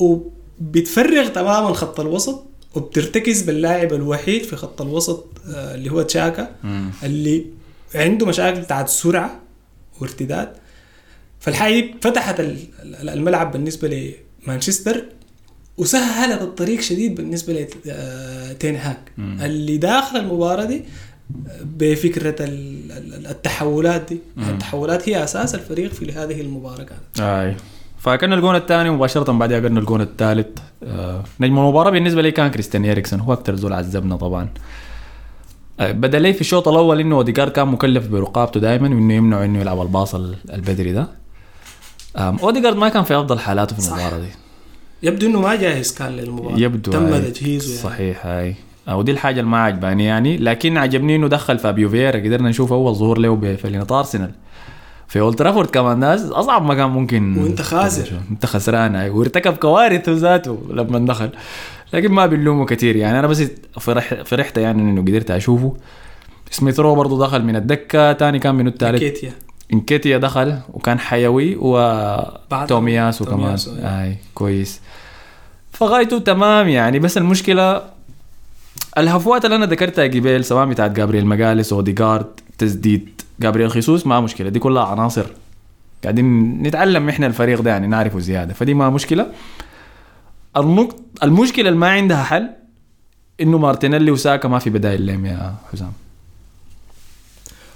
وبتفرغ تماما خط الوسط وبترتكز باللاعب الوحيد في خط الوسط آه، اللي هو تشاكا اللي عنده مشاكل بتاعت سرعة وارتداد. فالحاجه دي فتحت ال- ال- الملعب بالنسبة لمانشستر وسهلت الطريق شديد بالنسبة لتين هاك اللي داخل المباراة دي بفكرة ال- ال- التحولات دي. التحولات هي أساس الفريق في هذه المباراة كانت. أي. فكان الجون الثاني مباشرة بعدها قلنا الجون الثالث. آه نجم المباراة بالنسبة لي كان كريستيان إريكسون هو أكثر زول عذبنا طبعا. آه بدأ لي في الشوط الأول إنه أوديجارد كان مكلف برقابته دائما وإنه يمنعه إنه يلعب الباص ال- البدري ده. آم، أوديجارد ما كان في أفضل حالاته في صح. المباراة دي. يبدو إنه ما جاهز كان للمباراة. يبدو تم. تجهيزه يعني. صحيح هاي ودي الحاجة اللي ما عجباني يعني. لكن عجبني إنه دخل فابيو فييرا. قدرنا نشوف أول ظهور له بفنيلة أرسنال. في أولد ترافورد كمان. ناس أصعب مكان ممكن وانت خاسر. انت خسران وارتكب كوارث ذاته لما دخل لكن ما بنلومه كثير يعني. أنا بس فرح فرحت يعني إنه قدرت أشوفه. سميث رو برضه دخل من الدكة تاني كان من الثالث كيتيا إنكيتيا دخل وكان حيوي وتومياسو كمان تومياسو، أي. أي كويس. فغايته تمام يعني. بس المشكلة الهفوات اللي أنا ذكرتها قبل سواء بتاعت جابرييل مجالس اوديجارد تسديد جابرييل خيسوس ما مشكلة. دي كلها عناصر. قاعدين نتعلم إحنا الفريق ده يعني نعرفه زيادة. فدي ما مشكلة. النقط المشكلة اللي ما عندها حل إنه مارتينيلي وساكا ما في بدايل لهم يا حسام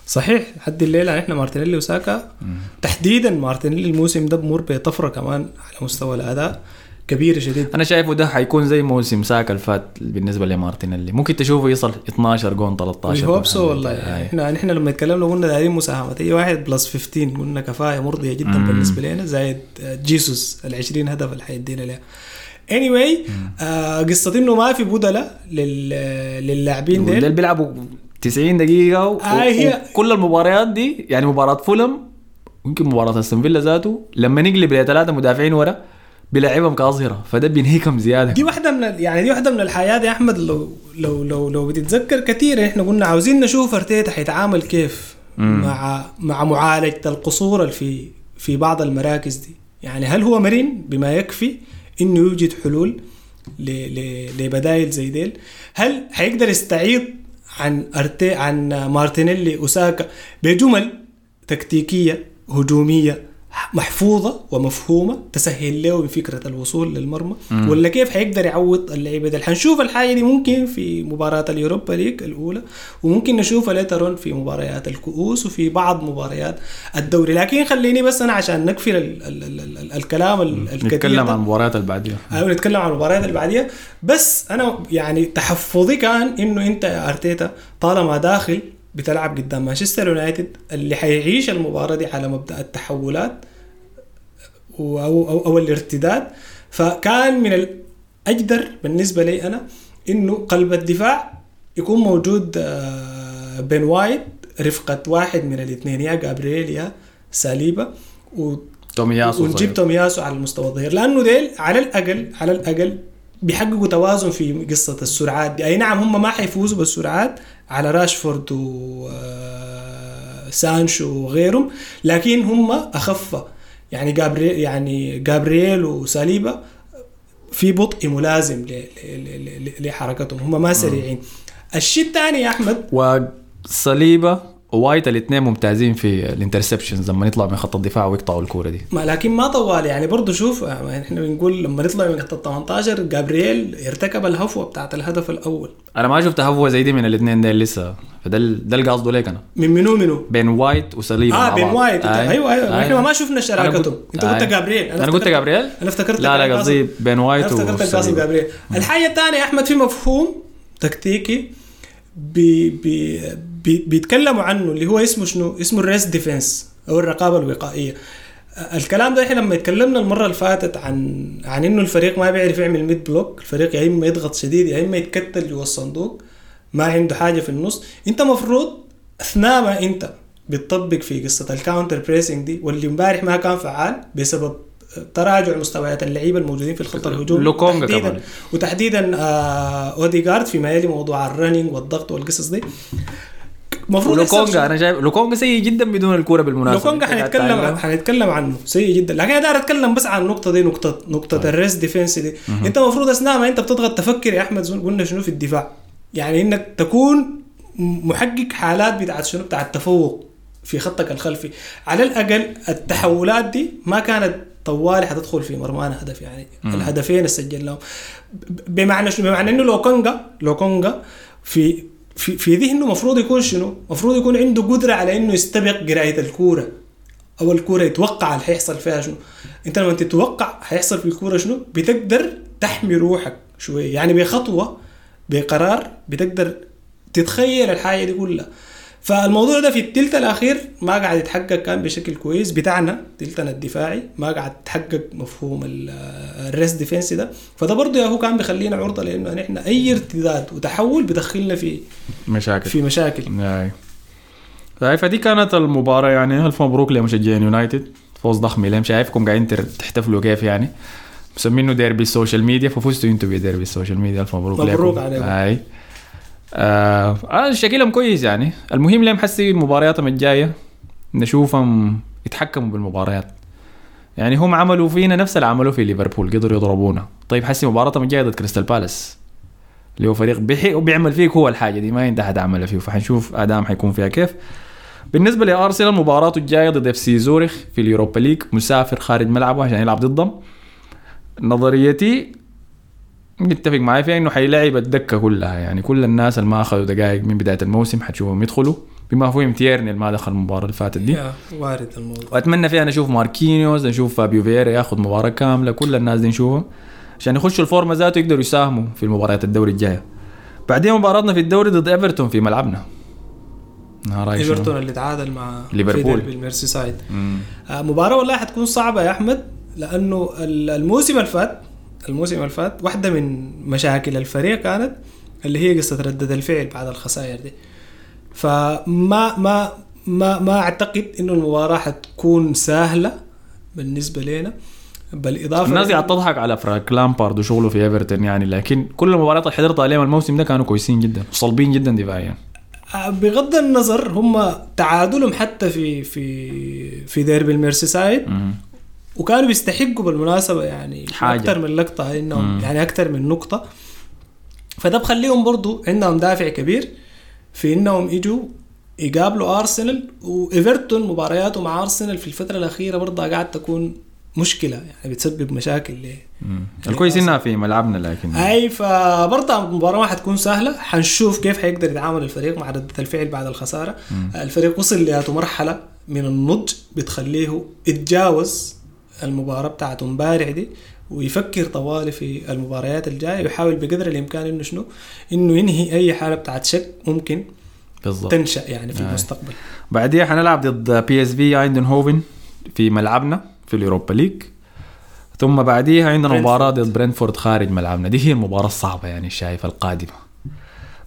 صحيح حد الليلة إحنا مارتينيلي وساكا تحديدا مارتينيلي الموسم ده بمر بطفرة كمان على مستوى الأداء كبيره شديد أنا شايفه ده حيكون زي موسم ساكا الفات بالنسبة لمارتينيلي ممكن تشوفه يصل 12 جون 13 we hope so جون. والله آي. يعني إحنا إحنا لما اتكلمنا قلنا دايرين مساهمات أي واحد plus 15 قلنا كفاية مرضية جدا مم. بالنسبة لنا زائد جيسوس ال 20 هدف اللي حيدينا لها anyway, آه قصة إنه ما في بدلاء لل للاعبين ديل. ديل بيلعبوا 90 دقيقة و... آه هي- وكل المباريات دي يعني مباراة فولم يمكن مباراة أستون فيلا ذاته لما نقلب لثلاثة مدافعين ورا بيلعبهم كأظهرة فده بينهيكم زيادة. دي واحدة من يعني دي واحدة من الحاجات يا أحمد لو لو لو لو بتتذكر كثير إحنا قلنا عاوزين نشوف أرتيتا حيتعامل كيف مم. مع مع معالجة القصور في في بعض المراكز دي. يعني هل هو مرن بما يكفي إنه يوجد حلول ل- ل- لبدايل زي ديل. هل حيقدر يستعيض عن أرتي عن مارتينيلي وساكا بجمل تكتيكية هجومية؟ محفوظة ومفهومة تسهل له بفكره الوصول للمرمى مم. ولا كيف حيقدر يعوض اللعيبة دي؟ حنشوف الحاجة دي ممكن في مباراة اليوروبا ليج الأولى وممكن نشوفها ليترون في مباريات الكؤوس وفي بعض مباريات الدوري. لكن خليني بس أنا عشان نكفي ال ال ال ال ال الكلام ال- الكثير نتكلم. عن المباريات اللي بعديها أيوه نتكلم عن المباريات اللي بعديها بس أنا يعني تحفظي كان إنه أنت يا أرتيتا طالما داخل بتلعب قدام مانشستر يونايتد اللي حيعيش المباراة دي على مبدأ التحولات أو أو, أو الارتداد. فكان من الاجدر بالنسبة لي أنا إنه قلب الدفاع يكون موجود آه، بين وايت رفقة واحد من الاثنين يا جابرييل يا ساليبا و تومياسو ونجيب. تومياسو على المستوى الظهير. لأنه ديل على الاقل على الأقل بيحققوا توازن في قصة السرعات دي. أي نعم هم ما حيفوزوا بالسرعات على راشفورد و آه، سانشو وغيرهم لكن هم أخف. يعني جابرييل يعني جابرييل وساليبا في بطء ملازم ل- ل- ل- ل- لحركتهم. هم ما سريعين. الشيء الثاني يا أحمد. وساليبا ووايت الاثنين ممتازين في ال interceptions لما يطلعوا من خط الدفاع ويقطعوا الكورة دي. ما لكن ما طوال. يعني برضه شوف إحنا بنقول لما نطلع من خط ال 18 جابرييل ارتكب الهفوة بتاعت الهدف الأول. أنا ما شفت هفوة زي دي من الاثنين ديل لسه. فده ده اللي قصده ليك أنا. من منو منو؟ بين وايت وساليبا آه بين. وايت. آي. أيوه أيوه. آي. إحنا ما شفنا شراكتهم قلت- أنت قلت. جابرييل. أنا قلت جابرييل؟ أنا افتكرت لا لا قصدي بن وايت أنا افتكرت قاسم. جابرييل. الحاجة الثانية يا أحمد في مفهوم تكتيكي بي بي بيتكلموا عنه اللي هو اسمه شنو؟ اسمه ال rest defense أو الرقابة الوقائية الكلام ده إحنا لما اتكلمنا المرة اللي فاتت عن عن إنه الفريق ما بيعرف يعمل mid block الفريق يا إما يضغط شديد يا إما يتكتل جوا الصندوق ما عنده حاجة في النص أنت مفروض أثناء ما أنت بتطبق في قصة ال counter pressing دي واللي امبارح ما كان فعال بسبب تراجع مستويات اللعيبة الموجودين في الخط الهجومي لوكونجا وتحديداً- كمان. وتحديدا آه اوديجارد فيما يلي موضوع ال running والضغط والقصص دي المفروض لوكونجا أنا شايف لوكونجا سيء جدا بدون الكورة بالمناسبة. لوكونجا حنتكلم عن حنتكلم عنه. سيء جدا. لكن أنا داير أتكلم بس عن النقطة دي نقطه نقطة طيب. ال rest defense دي. مم. أنت المفروض أثناء ما أنت بتضغط تفكر يا أحمد قلنا شنو في الدفاع. يعني إنك تكون محقق حالات بتاعت شنو؟ بتاعت تفوق في خطك الخلفي. على الأقل التحولات دي ما كانت طوالي حتدخل في مرمانا هدف يعني. مم. الهدفين اللي سجلناهم بمعنى شنو؟ بمعنى إنه لوكونجا لوكونجا في في في ذهنه المفروض يكون شنو؟ المفروض يكون عنده قدرة على إنه يستبق قراية الكورة. أو الكورة يتوقع اللي حيحصل فيها شنو؟ أنت لما تتوقع حيحصل في الكورة شنو؟ بتقدر تحمي روحك شوية. يعني بخطوة بقرار بتقدر تتخيل الحاجة دي كلها. فالموضوع ده في التلت الأخير ما قاعد يتحقق كان بشكل كويس بتاعنا تلتنا الدفاعي ما قاعد يتحقق مفهوم ال rest defense ده. فده برضه يا هو كان بيخلينا عرضة لأنه نحن أي ارتداد وتحول بدخلنا في مشاكل. في مشاكل. طيب فدي كانت المباراة يعني. ألف مبروك لمشجعين يونايتد. فوز ضخم لهم شايفكم قاعدين تحتفلوا كيف يعني. مسمينه ديربي ال social media ففزتوا أنتوا بديربي ال social media. ألف مبروك مبروك عليكم. هاي آه, آه شكلهم كويس يعني. المهم لهم حسي مبارياتهم الجاية نشوفهم يتحكموا بالمباريات. يعني هم عملوا فينا نفس اللي عملوه في ليفربول قدروا يضربونا. طيب حسي مباراتهم الجاية ضد كريستال بالاس اللي هو فريق بيحي وبيعمل فيك هو الحاجة دي ما انت حد عملها فيه. فحنشوف ادام حيكون فيها كيف. بالنسبة لأرسنال مباراته الجاية ضد إف سي زوريخ في اليوروبا ليج. مسافر خارج ملعبه عشان يلعب ضدهم. نظريتي متفق معي فيها إنه حيلعب الدكة كلها. يعني كل الناس اللي ما أخذوا دقائق من بداية الموسم حتشوفهم يدخلوا. بما فيهم تيرني اللي ما دخل المباراة اللي فاتت دي. وارد الموضوع. وأتمنى فيها نشوف ماركينيوز نشوف فابيو فيرا ياخذ مباراة كاملة. كل الناس دي نشوفهم. عشان يخشوا الفورمة ذاته يقدروا يساهموا في المباريات الدوري الجاية. بعدين مباراتنا في الدوري ضد إيفرتون في ملعبنا. إيفرتون اللي تعادل مع ليفربول. بالميرسيسايد آه مباراة والله حتكون صعبة يا أحمد لأنه الموسم اللي فات الموسم اللي فات واحدة من مشاكل الفريق كانت اللي هي قصة ردة الفعل بعد الخسائر دي. فما ما ما ما أعتقد إنه المباراة حتكون سهلة بالنسبة لنا بالاضافه الناس قاعد تضحك على فرانك لامبارد وشغله في إيفرتون يعني لكن كل المباريات اللي حضرتها عليهم الموسم ده كانوا كويسين جدا وصلبين جدا دفاعيا. آه، بغض النظر هم تعادلهم حتى في في في ديربي الميرسيسايد وكانوا بيستحقوا بالمناسبة يعني حاجة. أكثر من لقطة إنهم مم. يعني أكثر من نقطة. فده بخليهم برضو عندهم دافع كبير في إنهم يجوا يقابلوا أرسنال وإيفرتون مبارياته مع أرسنال في الفترة الأخيرة برضه قاعد تكون مشكلة. يعني بتسبب مشاكل ليه؟ الكويس إنها في ملعبنا لكن أي فبرضه المباراة ما حتكون سهلة. حنشوف كيف حيقدر يتعامل الفريق مع ردة الفعل بعد الخسارة. مم. الفريق وصل لهذه مرحله من النضج بتخليه يتجاوز المباراة بتاعته امبارح دي ويفكر طوالي في المباريات الجاية ويحاول بقدر الإمكان إنه شنو؟ إنه ينهي أي حالة بتاعت شك ممكن بالضبط. تنشأ يعني في آه. المستقبل. بعديها حنلعب ضد بي اس في ايندهوفن في ملعبنا في اليوروبا ليج. ثم بعديها عندنا مباراة ضد برينفورد خارج ملعبنا. دي هي المباراة الصعبة يعني شايف القادمة.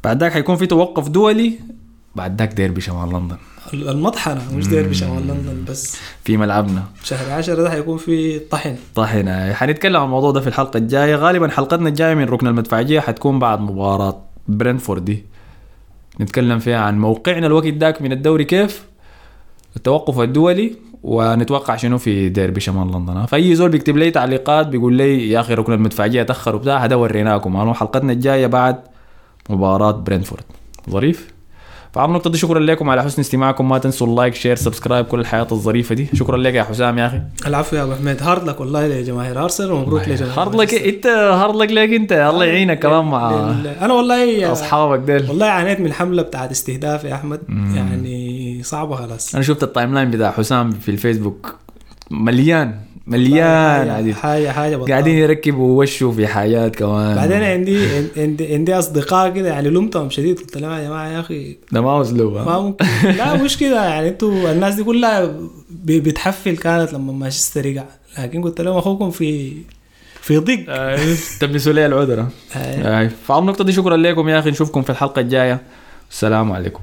بعد ذاك حيكون في توقف دولي بعد ذاك ديربي شمال لندن. المطحنة مش ديربي شمال لندن بس. في ملعبنا. شهر 10 ده حيكون في طحن. طحن حنتكلم عن الموضوع ده في الحلقة الجاية. غالبا حلقتنا الجاية من ركن المدفعيه حتكون بعد مباراة برينفورد. دي نتكلم فيها عن موقعنا الوقت ذاك من الدوري كيف التوقف الدولي ونتوقع شنو في ديربي شمال لندن. فأي زول بيكتب لي تعليقات بيقول لي يا أخي ركن المدفعيه تأخر وبتاع هذا وريناكم. حلقتنا الجاية بعد مباراة برينفورد. ظريف؟ فعلى النقطه دي شكرا لكم على حسن استماعكم. ما تنسوا ال like share subscribe كل الحياة الظريفة دي. شكرا لك يا حسام يا أخي. العفو يا أبو حميد hard luck والله لجماهير ارسنال ومبروك لجماهير hard luck إنت hard luck لك أنت. الله يعينك كمان مع أنا والله أصحابك ديل. والله عانيت من الحملة بتاعت استهداف يا أحمد. يعني صعبة خلاص. أنا شفت ال timeline بتاع حسام في الفيسبوك. مليان. مليان حاجة حاجة, حاجة قاعدين يركبوا وشه في حاجات كمان. بعدين عندي عندي عندي أصدقاء كده يعني لمتهم شديد. قلت لهم يا جماعة يا أخي ده ما اسلوب ما ممكن. لا مش كده. يعني أنتوا الناس دي كلها بتحفل كانت لما مانشستر رجع. لكن قلت لهم أخوكم في في ضيق. آه، تلبسوا لي العذره فعلى النقطة دي شكرا لكم يا أخي. نشوفكم في الحلقة الجاية. السلام عليكم.